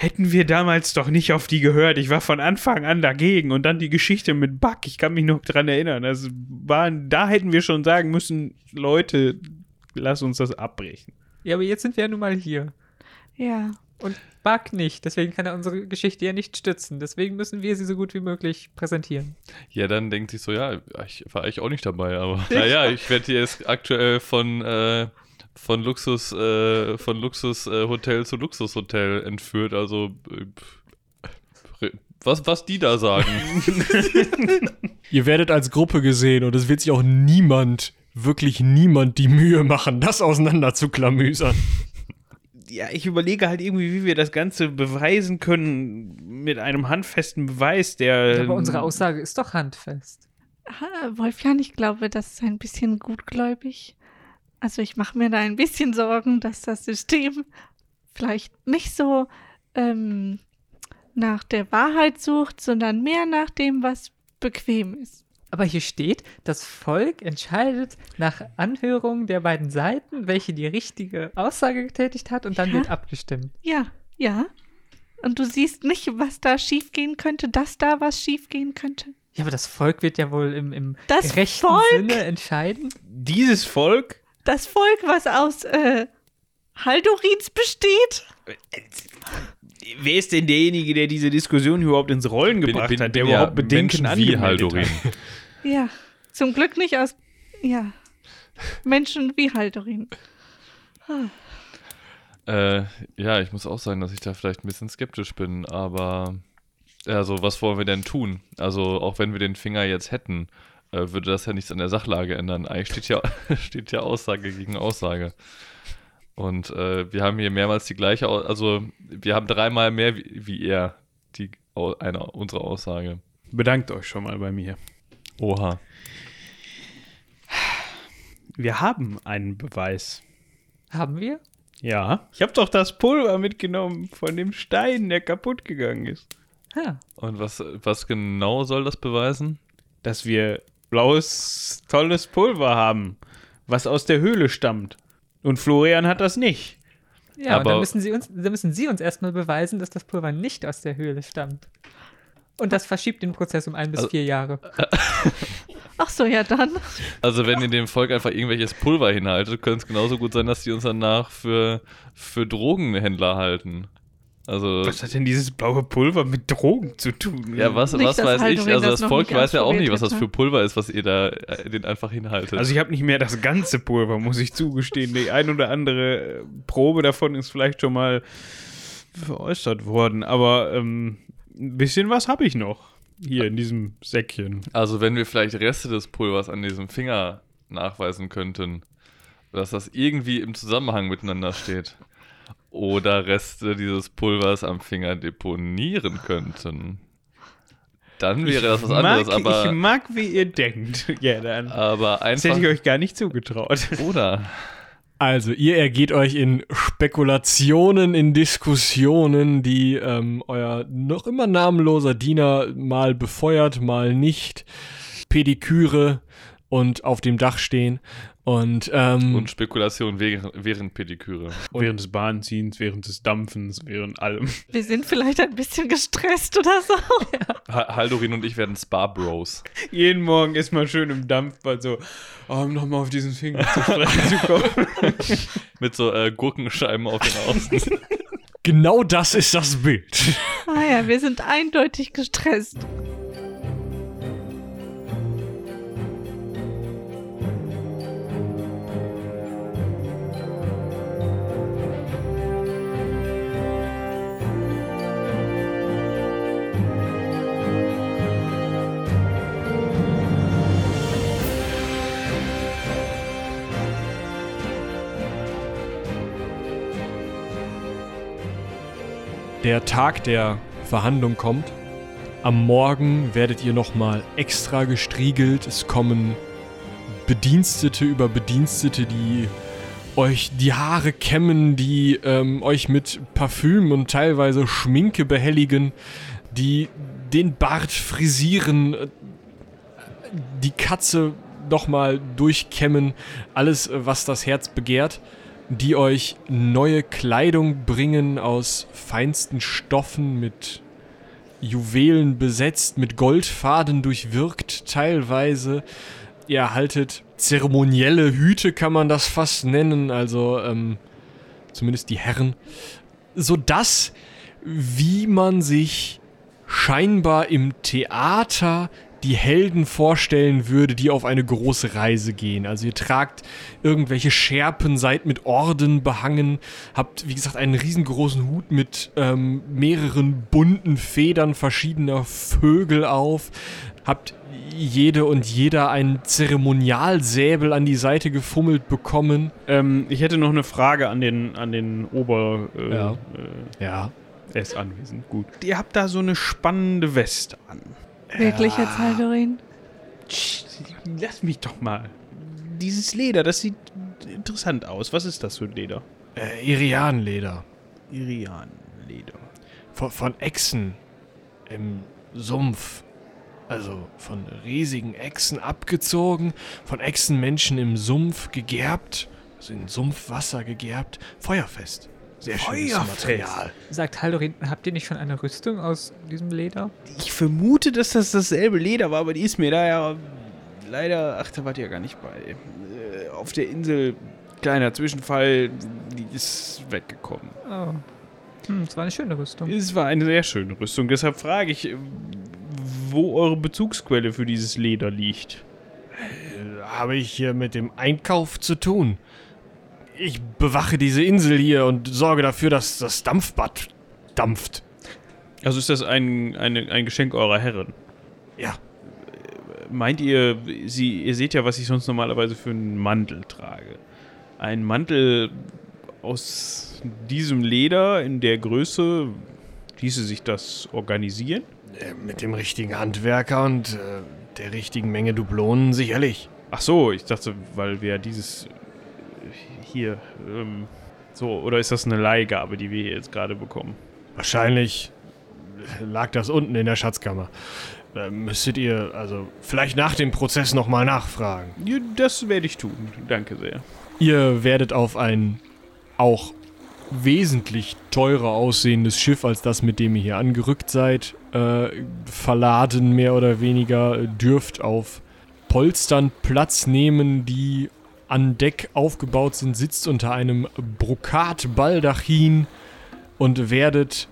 Speaker 2: Hätten wir damals doch nicht auf die gehört. Ich war von Anfang an dagegen. Und dann die Geschichte mit Buck. Ich kann mich noch dran erinnern. Das waren, da hätten wir schon sagen müssen, Leute, lass uns das abbrechen.
Speaker 7: Ja, aber jetzt sind wir ja nun mal hier.
Speaker 3: Ja.
Speaker 7: Und Bug nicht. Deswegen kann er unsere Geschichte ja nicht stützen. Deswegen müssen wir sie so gut wie möglich präsentieren.
Speaker 4: Ja, dann denkt sich so, ja, ich war eigentlich auch nicht dabei, aber (laughs) naja, ich werde jetzt aktuell von, äh, von Luxus, äh, von Luxushotel zu Luxushotel entführt, also äh, was, was die da sagen. (laughs)
Speaker 1: ihr werdet als Gruppe gesehen und es wird sich auch niemand, wirklich niemand die Mühe machen, das auseinander zu klamüsern.
Speaker 2: ja, ich überlege halt irgendwie, wie wir das Ganze beweisen können mit einem handfesten Beweis, der.
Speaker 7: Aber unsere Aussage ist doch handfest.
Speaker 3: Ah, Wolfjan, ich glaube, das ist ein bisschen gutgläubig. Also ich mache mir da ein bisschen Sorgen, dass das System vielleicht nicht so, ähm, nach der Wahrheit sucht, sondern mehr nach dem, was bequem ist.
Speaker 7: Aber hier steht, das Volk entscheidet nach Anhörung der beiden Seiten, welche die richtige Aussage getätigt hat und dann
Speaker 3: Ja.
Speaker 7: wird abgestimmt.
Speaker 3: Ja, ja. Und du siehst nicht, was da schiefgehen könnte, dass da was schiefgehen könnte.
Speaker 7: Ja, aber das Volk wird ja wohl im, im
Speaker 3: Das
Speaker 7: rechten
Speaker 3: Volk?
Speaker 7: Sinne entscheiden.
Speaker 2: Dieses Volk?
Speaker 3: Das Volk, was aus äh, Haldorins besteht?
Speaker 2: Wer ist denn derjenige, der diese Diskussion überhaupt ins Rollen gebracht hat, der überhaupt Bedenken
Speaker 4: Menschen wie Haldorin.
Speaker 2: hat? (laughs)
Speaker 3: Ja, zum Glück nicht aus. Ja. Menschen wie Haldorin.
Speaker 4: Äh, ja, ich muss auch sagen, dass ich da vielleicht ein bisschen skeptisch bin, aber also was wollen wir denn tun? Also auch wenn wir den Finger jetzt hätten, äh, würde das ja nichts an der Sachlage ändern. Eigentlich steht ja, (laughs) steht ja Aussage gegen Aussage. Und äh, wir haben hier mehrmals die gleiche, also wir haben dreimal mehr wie, wie er die eine, unsere Aussage.
Speaker 2: Bedankt euch schon mal bei mir.
Speaker 4: Oha.
Speaker 2: Wir haben einen Beweis.
Speaker 7: Haben wir?
Speaker 2: Ja. Ich habe doch das Pulver mitgenommen von dem Stein, der kaputt gegangen ist.
Speaker 7: Ja.
Speaker 4: Und was, was genau soll das beweisen?
Speaker 2: Dass wir blaues, tolles Pulver haben, was aus der Höhle stammt. Und Florian hat das nicht.
Speaker 7: Ja, und
Speaker 4: Aber-
Speaker 7: dann müssen, sie uns, dann müssen Sie uns erstmal beweisen, dass das Pulver nicht aus der Höhle stammt. Und das verschiebt den Prozess um ein bis
Speaker 4: Also-
Speaker 7: vier Jahre. (laughs)
Speaker 3: Ach so, ja dann.
Speaker 4: Also wenn ihr dem Volk einfach irgendwelches Pulver hinhaltet, könnte es genauso gut sein, dass die uns danach für, für Drogenhändler halten. Also,
Speaker 2: Was hat denn dieses blaue Pulver mit Drogen zu tun?
Speaker 4: ja, was,
Speaker 3: Nicht,
Speaker 4: was weiß ich?
Speaker 3: Haldorin
Speaker 4: Also
Speaker 3: das
Speaker 4: das Volk weiß ja auch nicht, was das für
Speaker 3: ne?
Speaker 4: Pulver ist, was ihr da äh, den einfach hinhaltet.
Speaker 2: Also ich habe nicht mehr das ganze Pulver, muss ich zugestehen. Die ein oder andere äh, Probe davon ist vielleicht schon mal veräußert worden, aber ähm, ein bisschen was habe ich noch hier in diesem Säckchen.
Speaker 4: Also wenn wir vielleicht Reste des Pulvers an diesem Finger nachweisen könnten, dass das irgendwie im Zusammenhang miteinander steht. Oder Reste dieses Pulvers am Finger deponieren könnten. Dann wäre das was anderes,
Speaker 2: mag,
Speaker 4: aber,
Speaker 2: ich mag, wie ihr denkt. (laughs) Ja, dann.
Speaker 4: aber
Speaker 2: Das
Speaker 4: einfach.
Speaker 2: hätte ich euch gar nicht zugetraut.
Speaker 4: Oder?
Speaker 1: Also, ihr ergeht euch in Spekulationen, in Diskussionen, die ähm, euer noch immer namenloser Diener mal befeuert, mal nicht. Pediküre und auf dem Dach stehen. Und, ähm,
Speaker 4: Und Spekulation während, während Pediküre.
Speaker 2: während des Bahnziehens, während des Dampfens, während allem.
Speaker 3: Wir sind vielleicht ein bisschen gestresst oder so. (laughs)
Speaker 4: Ha Haldorin und ich werden Spa-Bros.
Speaker 2: Jeden Morgen ist mal schön im Dampfbad so, oh, um nochmal auf diesen Finger zu sprechen zu kommen. (laughs)
Speaker 4: Mit so äh, Gurkenscheiben auf den Außen.
Speaker 1: genau das ist das Bild.
Speaker 3: Ah ja, wir sind eindeutig gestresst.
Speaker 1: Der Tag der Verhandlung kommt. Am Morgen werdet ihr nochmal extra gestriegelt. Es kommen Bedienstete über Bedienstete, die euch die Haare kämmen, die ähm, euch mit Parfüm und teilweise Schminke behelligen, die den Bart frisieren, äh, die Katze nochmal durchkämmen, alles, äh, was das Herz begehrt, die euch neue Kleidung bringen aus feinsten Stoffen mit Juwelen besetzt, mit Goldfaden durchwirkt teilweise. Ihr erhaltet zeremonielle Hüte, kann man das fast nennen, also ähm, zumindest die Herren, sodass, wie man sich scheinbar im Theater die Helden vorstellen würde, die auf eine große Reise gehen. Also ihr tragt irgendwelche Schärpen, seid mit Orden behangen, habt, wie gesagt, einen riesengroßen Hut mit ähm, mehreren bunten Federn verschiedener Vögel auf, habt jede und jeder einen Zeremonialsäbel an die Seite gefummelt bekommen.
Speaker 2: ähm, ich hätte noch eine Frage an den, an den Ober... Äh,
Speaker 1: Ja.
Speaker 2: Äh,
Speaker 1: Ja.
Speaker 2: er ist anwesend, gut. Ihr habt da so eine spannende Weste an.
Speaker 3: Wirklich jetzt, Haldorin?
Speaker 2: Tsch, Lass mich doch mal. Dieses Leder, das sieht interessant aus. Was ist das für ein Leder?
Speaker 1: Äh, Irianleder.
Speaker 2: Irian-Leder.
Speaker 1: Von, von Echsen. im Sumpf. Also von riesigen Echsen abgezogen, von Echsenmenschen im Sumpf gegerbt, also in Sumpfwasser gegerbt, feuerfest. Sehr schönes. Material.
Speaker 7: Sagt Haldorin, habt ihr nicht schon eine Rüstung aus diesem Leder?
Speaker 2: Ich vermute, dass das dasselbe Leder war, aber die ist mir da ja leider. Ach, da wart ihr ja gar nicht bei. Äh, auf der Insel, kleiner Zwischenfall, die ist weggekommen.
Speaker 7: Oh. Hm, das war eine schöne Rüstung.
Speaker 2: Es war eine sehr schöne Rüstung. Deshalb frage ich, äh, wo eure Bezugsquelle für dieses Leder liegt.
Speaker 1: Habe ich hier mit dem Einkauf zu tun? Ich bewache diese Insel hier und sorge dafür, dass das Dampfbad dampft.
Speaker 2: Also ist das ein, eine, ein Geschenk eurer Herren?
Speaker 1: Ja.
Speaker 2: Meint ihr, sie, ihr seht ja, was ich sonst normalerweise für einen Mantel trage. Ein Mantel aus diesem Leder in der Größe, ließe sich das organisieren?
Speaker 1: Äh, Mit dem richtigen Handwerker und äh, der richtigen Menge Dublonen sicherlich.
Speaker 2: Ach so, ich dachte, weil wir dieses hier ähm, so oder ist das eine Leihgabe, die wir hier jetzt gerade bekommen?
Speaker 1: Wahrscheinlich lag das unten in der Schatzkammer. Da müsstet ihr also vielleicht nach dem Prozess nochmal nachfragen.
Speaker 2: Ja, das werde ich tun. Danke sehr.
Speaker 1: Ihr werdet auf ein auch wesentlich teurer aussehendes Schiff als das, mit dem ihr hier angerückt seid, äh, verladen, mehr oder weniger, äh, dürft auf Polstern Platz nehmen, die an Deck aufgebaut sind, sitzt unter einem Brokatbaldachin und werdet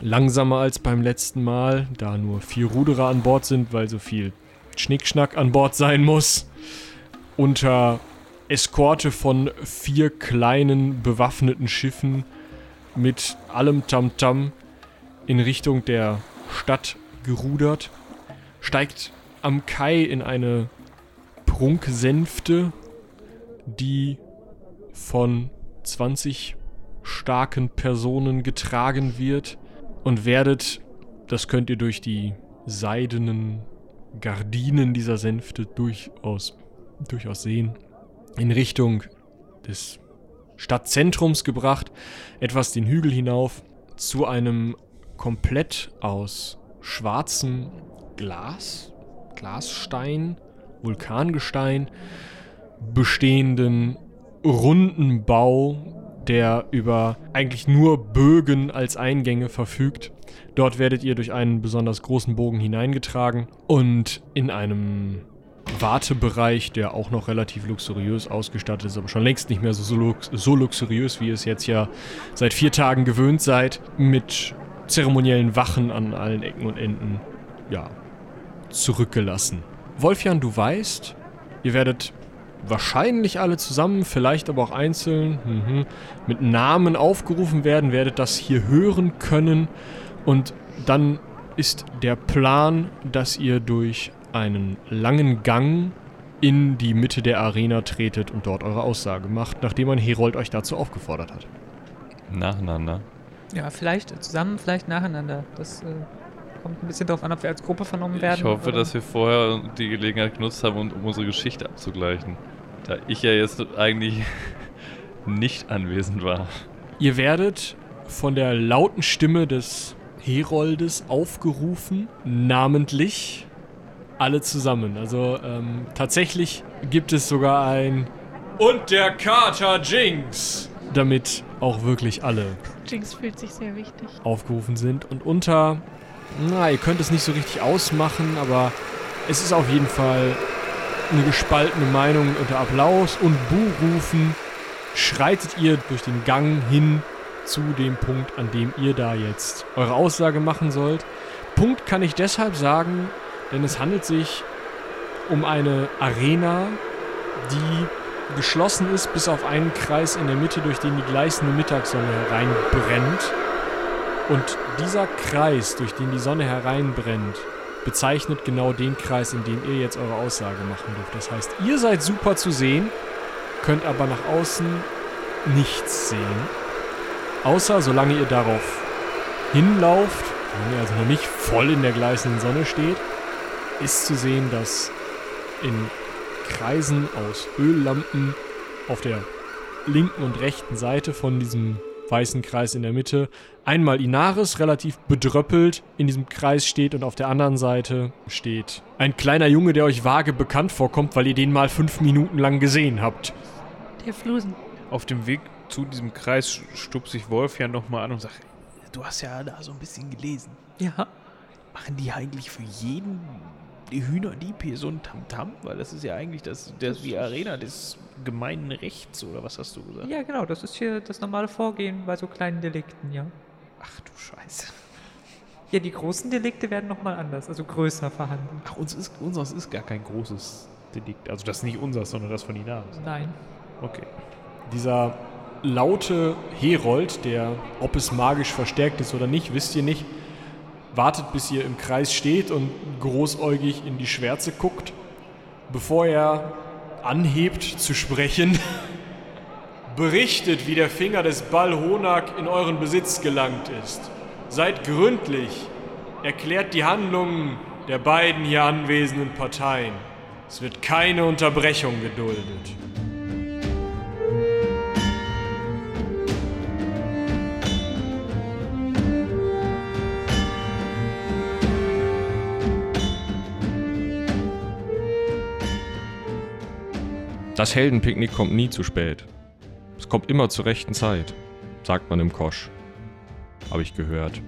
Speaker 1: langsamer als beim letzten Mal, da nur vier Ruderer an Bord sind, weil so viel Schnickschnack an Bord sein muss, unter Eskorte von vier kleinen bewaffneten Schiffen mit allem Tamtam in Richtung der Stadt gerudert, steigt am Kai in eine Prunksänfte, die von 20 starken Personen getragen wird und werdet, das könnt ihr durch die seidenen Gardinen dieser Sänfte durchaus, durchaus sehen, in Richtung des Stadtzentrums gebracht, etwas den Hügel hinauf, zu einem komplett aus schwarzem Glas, Glasstein, Vulkangestein bestehenden runden Bau, der über eigentlich nur Bögen als Eingänge verfügt. Dort werdet ihr durch einen besonders großen Bogen hineingetragen und in einem Wartebereich, der auch noch relativ luxuriös ausgestattet ist, aber schon längst nicht mehr so, so, lux so luxuriös, wie ihr es jetzt ja seit vier Tagen gewöhnt seid, mit zeremoniellen Wachen an allen Ecken und Enden, ja, zurückgelassen. Wolfjan, du weißt, ihr werdet wahrscheinlich alle zusammen, vielleicht aber auch einzeln, mhm, mit Namen aufgerufen werden, werdet das hier hören können und dann ist der Plan, dass ihr durch einen langen Gang in die Mitte der Arena tretet und dort eure Aussage macht, nachdem ein Herold euch dazu aufgefordert hat.
Speaker 4: Nacheinander.
Speaker 7: Ja, vielleicht zusammen, vielleicht nacheinander. Das äh, kommt ein bisschen darauf an, ob wir als Gruppe vernommen werden.
Speaker 4: Ich hoffe,
Speaker 7: oder-
Speaker 4: dass wir vorher die Gelegenheit genutzt haben, um um unsere Geschichte abzugleichen. Da ich ja jetzt eigentlich (laughs) nicht anwesend war.
Speaker 1: Ihr werdet von der lauten Stimme des Heroldes aufgerufen, namentlich alle zusammen. Also ähm, tatsächlich gibt es sogar ein Und der Kater Jinx, damit auch wirklich alle
Speaker 3: Jinx fühlt sich sehr wichtig.
Speaker 1: aufgerufen sind. Und unter, na, ihr könnt es nicht so richtig ausmachen, aber es ist auf jeden Fall eine gespaltene Meinung unter Applaus und Buhrufen schreitet ihr durch den Gang hin zu dem Punkt, an dem ihr da jetzt eure Aussage machen sollt. Punkt kann ich deshalb sagen, denn es handelt sich um eine Arena, die geschlossen ist bis auf einen Kreis in der Mitte, durch den die gleißende Mittagssonne hereinbrennt. Und dieser Kreis, durch den die Sonne hereinbrennt, bezeichnet genau den Kreis, in dem ihr jetzt eure Aussage machen dürft. Das heißt, ihr seid super zu sehen, könnt aber nach außen nichts sehen. Außer solange ihr darauf hinlauft, wenn ihr also noch nicht voll in der gleißenden Sonne steht, ist zu sehen, dass in Kreisen aus Öllampen auf der linken und rechten Seite von diesem
Speaker 10: weißen Kreis in der Mitte, einmal Inaris, relativ bedröppelt, in diesem Kreis steht und auf der anderen Seite steht ein kleiner Junge, der euch vage bekannt vorkommt, weil ihr den mal fünf Minuten lang gesehen habt.
Speaker 3: Der Flusen.
Speaker 2: Auf dem Weg zu diesem Kreis stupst sich Wolf ja nochmal an und sagt, du hast ja da so ein bisschen gelesen.
Speaker 7: Ja.
Speaker 2: Machen die eigentlich für jeden die Hühnerdieb hier so ein Tamtam? Weil das ist ja eigentlich das, das die Arena des gemeinen Rechts, oder was hast du gesagt?
Speaker 7: Ja, genau, das ist hier das normale Vorgehen bei so kleinen Delikten, ja.
Speaker 2: Ach du Scheiße.
Speaker 7: Ja, die großen Delikte werden nochmal anders, also größer verhandelt.
Speaker 2: Ach, uns ist, unseres ist gar kein großes Delikt. Also das ist nicht unseres, sondern das von Inaris.
Speaker 7: Nein.
Speaker 2: Okay.
Speaker 10: Dieser laute Herold, der, ob es magisch verstärkt ist oder nicht, wisst ihr nicht, wartet, bis ihr im Kreis steht und großäugig in die Schwärze guckt, bevor er anhebt zu sprechen. (laughs) Berichtet, wie der Finger des Balhonak in euren Besitz gelangt ist. Seid gründlich. Erklärt die Handlungen der beiden hier anwesenden Parteien. Es wird keine Unterbrechung geduldet.
Speaker 1: Das Heldenpicknick kommt nie zu spät. Es kommt immer zur rechten Zeit, sagt man im Kosch. Habe ich gehört.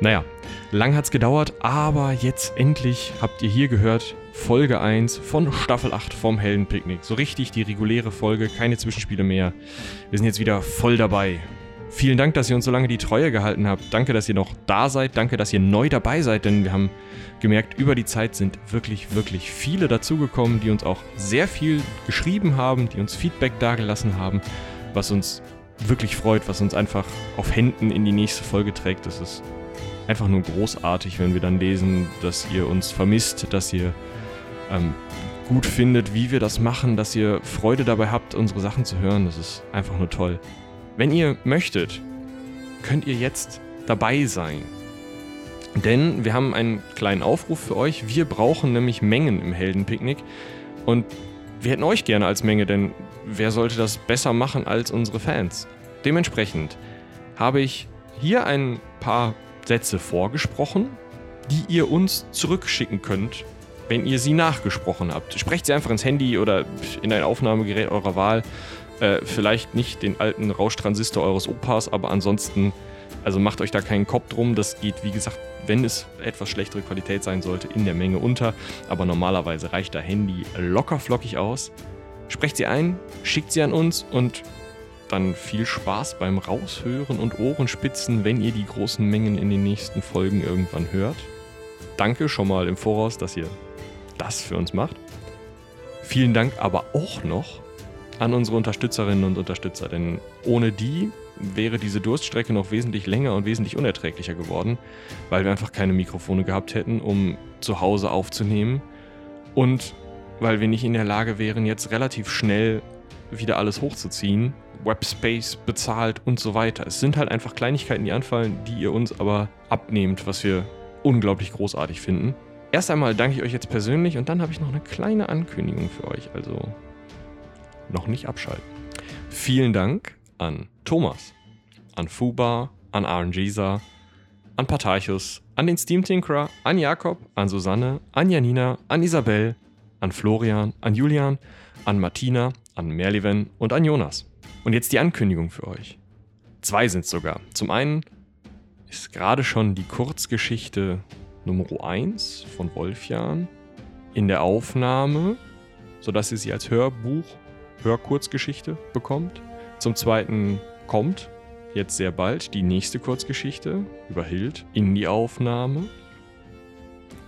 Speaker 1: Naja, lang hat's gedauert, aber jetzt endlich habt ihr hier gehört Folge 1 von Staffel 8 vom Heldenpicknick. So richtig die reguläre Folge, keine Zwischenspiele mehr. Wir sind jetzt wieder voll dabei. Vielen Dank, dass ihr uns so lange die Treue gehalten habt. Danke, dass ihr noch da seid. Danke, dass ihr neu dabei seid, denn wir haben gemerkt, über die Zeit sind wirklich, wirklich viele dazugekommen, die uns auch sehr viel geschrieben haben, die uns Feedback dagelassen haben, was uns wirklich freut, was uns einfach auf Händen in die nächste Folge trägt. Das ist einfach nur großartig, wenn wir dann lesen, dass ihr uns vermisst, dass ihr ähm, gut findet, wie wir das machen, dass ihr Freude dabei habt, unsere Sachen zu hören. Das ist einfach nur toll. Wenn ihr möchtet, könnt ihr jetzt dabei sein. Denn wir haben einen kleinen Aufruf für euch. Wir brauchen nämlich Mengen im Heldenpicknick. Und wir hätten euch gerne als Menge, denn wer sollte das besser machen als unsere Fans? Dementsprechend habe ich hier ein paar Sätze vorgesprochen, die ihr uns zurückschicken könnt, wenn ihr sie nachgesprochen habt. Sprecht sie einfach ins Handy oder in ein Aufnahmegerät eurer Wahl. Äh, vielleicht nicht den alten Rauschtransistor eures Opas, aber ansonsten, also macht euch da keinen Kopf drum. Das geht, wie gesagt, wenn es etwas schlechtere Qualität sein sollte, in der Menge unter. Aber normalerweise reicht der Handy locker flockig aus. Sprecht sie ein, schickt sie an uns und dann viel Spaß beim Raushören und Ohrenspitzen, wenn ihr die großen Mengen in den nächsten Folgen irgendwann hört. Danke schon mal im Voraus, dass ihr das für uns macht. Vielen Dank aber auch noch an unsere Unterstützerinnen und Unterstützer, denn ohne die wäre diese Durststrecke noch wesentlich länger und wesentlich unerträglicher geworden, weil wir einfach keine Mikrofone gehabt hätten, um zu Hause aufzunehmen und weil wir nicht in der Lage wären, jetzt relativ schnell wieder alles hochzuziehen, Webspace bezahlt und so weiter. Es sind halt einfach Kleinigkeiten, die anfallen, die ihr uns aber abnehmt, was wir unglaublich großartig finden. Erst einmal danke ich euch jetzt persönlich und dann habe ich noch eine kleine Ankündigung für euch, also noch nicht abschalten. Vielen Dank an Thomas, an Fuba, an RNGisa, an Patarchus, an den Steam Tinkerer, an Jakob, an Susanne, an Janina, an Isabel, an Florian, an Julian, an Martina, an Merliven und an Jonas. Und jetzt die Ankündigung für euch. Zwei sind sogar. Zum einen ist gerade schon die Kurzgeschichte Nummer 1 von Wolfjan in der Aufnahme, sodass ihr sie als Hörbuch, Hörkurzgeschichte bekommt. Zum zweiten kommt jetzt sehr bald die nächste Kurzgeschichte über Hild in die Aufnahme.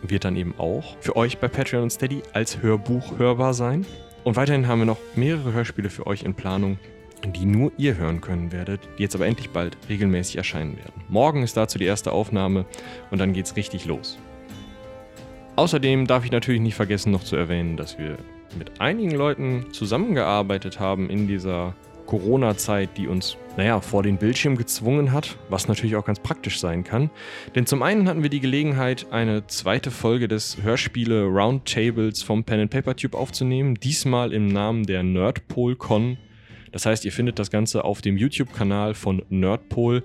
Speaker 1: Wird dann eben auch für euch bei Patreon und Steady als Hörbuch hörbar sein. Und weiterhin haben wir noch mehrere Hörspiele für euch in Planung, die nur ihr hören können werdet, die jetzt aber endlich bald regelmäßig erscheinen werden. Morgen ist dazu die erste Aufnahme und dann geht's richtig los. Außerdem darf ich natürlich nicht vergessen noch zu erwähnen, dass wir mit einigen Leuten zusammengearbeitet haben in dieser Corona-Zeit, die uns, naja, vor den Bildschirm gezwungen hat, was natürlich auch ganz praktisch sein kann. Denn zum einen hatten wir die Gelegenheit, eine zweite Folge des Hörspiele Roundtables vom Pen and Paper Tube aufzunehmen, diesmal im Namen der NerdPolCon Das heißt, ihr findet das Ganze auf dem YouTube-Kanal von Nerdpol.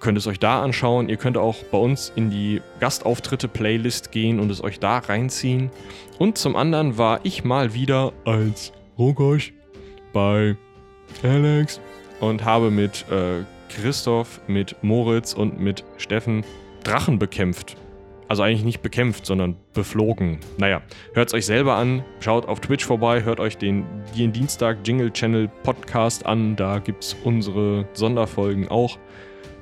Speaker 1: Könnt es euch da anschauen. Ihr könnt auch bei uns in die Gastauftritte-Playlist gehen und es euch da reinziehen. Und zum anderen war ich mal wieder als Rogosch bei Alex und habe mit äh, Christoph, mit Moritz und mit Steffen Drachen bekämpft. Also eigentlich nicht bekämpft, sondern beflogen. Naja, hört es euch selber an, schaut auf Twitch vorbei, hört euch den jeden Dienstag Jingle Channel Podcast an, da gibt es unsere Sonderfolgen auch.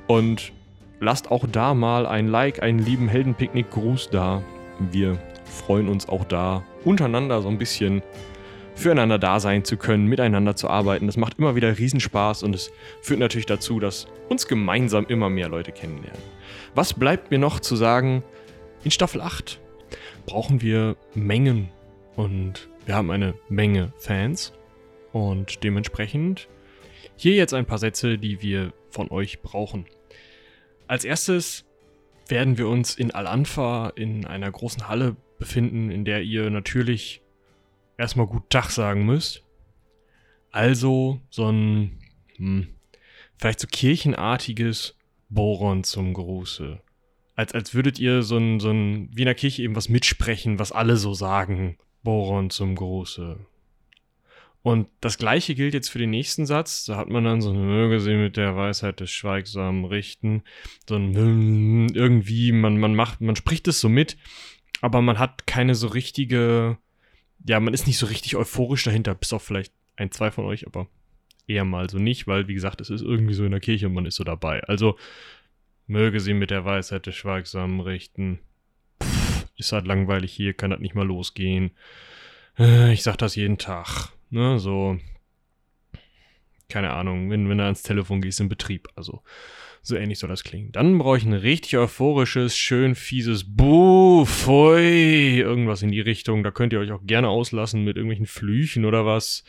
Speaker 1: Und lasst auch da mal ein Like, einen lieben Heldenpicknick-Gruß da. Wir freuen uns auch da, untereinander so ein bisschen füreinander da sein zu können, miteinander zu arbeiten. Das macht immer wieder Riesenspaß und es führt natürlich dazu, dass uns gemeinsam immer mehr Leute kennenlernen. Was bleibt mir noch zu sagen? In Staffel 8 brauchen wir Mengen und wir haben eine Menge Fans und dementsprechend hier jetzt ein paar Sätze, die wir von euch brauchen. Als erstes werden wir uns in Al-Anfa in einer großen Halle befinden, in der ihr natürlich erstmal gut Tag sagen müsst. Also so ein, hm, vielleicht so kirchenartiges Boron zum Gruße. Als, als würdet ihr so ein, so ein, wie in der Kirche eben was mitsprechen, was alle so sagen. Boron zum Gruße. Und das gleiche gilt jetzt für den nächsten Satz. Da hat man dann so eine Möge sie mit der Weisheit des Schweigsamen richten. So ein (laughs) irgendwie, man, man macht, man spricht es so mit, aber man hat keine so richtige ja, man ist nicht so richtig euphorisch dahinter, bis auf vielleicht ein, zwei von euch, aber eher mal so nicht, weil, wie gesagt, es ist irgendwie so in der Kirche und man ist so dabei. Also, möge sie mit der Weisheit des Schweigsamen richten. Pff, ist halt langweilig hier, kann das nicht mal losgehen. Äh, ich sag das jeden Tag. Ne, so. Keine Ahnung, wenn, wenn du ans Telefon gehst im Betrieb. Also, so ähnlich soll das klingen. Dann brauche ich ein richtig euphorisches, schön fieses Buh, irgendwas in die Richtung. Da könnt ihr euch auch gerne auslassen mit irgendwelchen Flüchen oder was.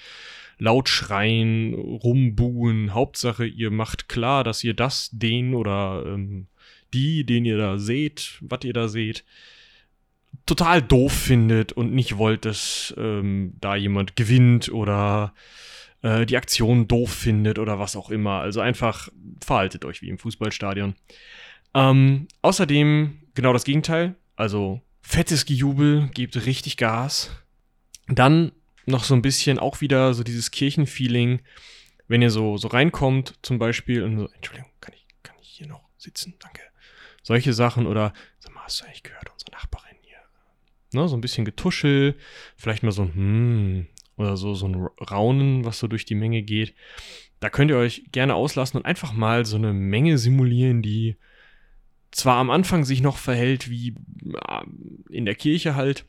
Speaker 1: Laut schreien, rumbuhen. Hauptsache, ihr macht klar, dass ihr das, den oder ähm, die, den ihr da seht, was ihr da seht, total doof findet und nicht wollt, dass ähm, da jemand gewinnt oder äh, die Aktion doof findet oder was auch immer. Also einfach verhaltet euch wie im Fußballstadion. Ähm, außerdem genau das Gegenteil. Also fettes Gejubel, gebt richtig Gas. Dann noch so ein bisschen auch wieder so dieses Kirchenfeeling, wenn ihr so, so reinkommt, zum Beispiel, und so, Entschuldigung, kann ich, kann ich hier noch sitzen? Danke. Solche Sachen oder, sag mal, hast du eigentlich gehört, unsere Nachbarin? Ne, so ein bisschen Getuschel, vielleicht mal so, hm, oder so, so ein Raunen, was so durch die Menge geht. Da könnt ihr euch gerne auslassen und einfach mal so eine Menge simulieren, die zwar am Anfang sich noch verhält wie in der Kirche halt,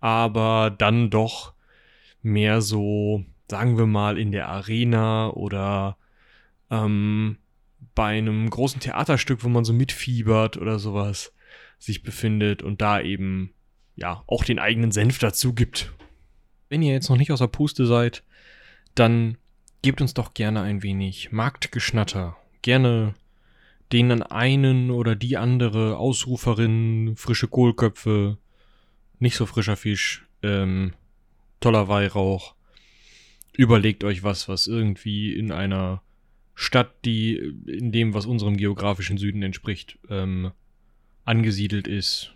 Speaker 1: aber dann doch mehr so, sagen wir mal, in der Arena oder ähm, bei einem großen Theaterstück, wo man so mitfiebert oder sowas sich befindet und da eben ja auch den eigenen Senf dazu gibt wenn ihr jetzt noch nicht aus der Puste seid, dann gebt uns doch gerne ein wenig Marktgeschnatter. Gerne den einen oder die andere Ausruferin, frische Kohlköpfe, nicht so frischer Fisch, ähm, toller Weihrauch. Überlegt euch was, was irgendwie in einer Stadt, die in dem, was unserem geografischen Süden entspricht, ähm, angesiedelt ist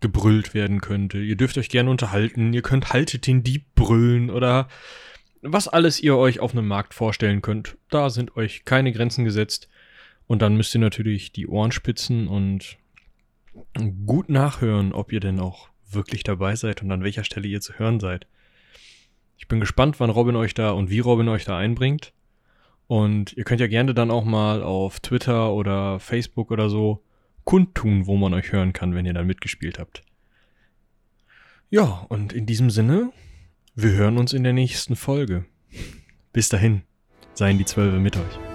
Speaker 1: gebrüllt werden könnte. Ihr dürft euch gerne unterhalten, ihr könnt haltet den Dieb brüllen oder was alles ihr euch auf einem Markt vorstellen könnt. Da sind euch keine Grenzen gesetzt. Und dann müsst ihr natürlich die Ohren spitzen und gut nachhören, ob ihr denn auch wirklich dabei seid und an welcher Stelle ihr zu hören seid. Ich bin gespannt, wann Robin euch da und wie Robin euch da einbringt. Und ihr könnt ja gerne dann auch mal auf Twitter oder Facebook oder so kundtun, wo man euch hören kann, wenn ihr dann mitgespielt habt. Ja, und in diesem Sinne, wir hören uns in der nächsten Folge. Bis dahin, seien die Zwölfe mit euch.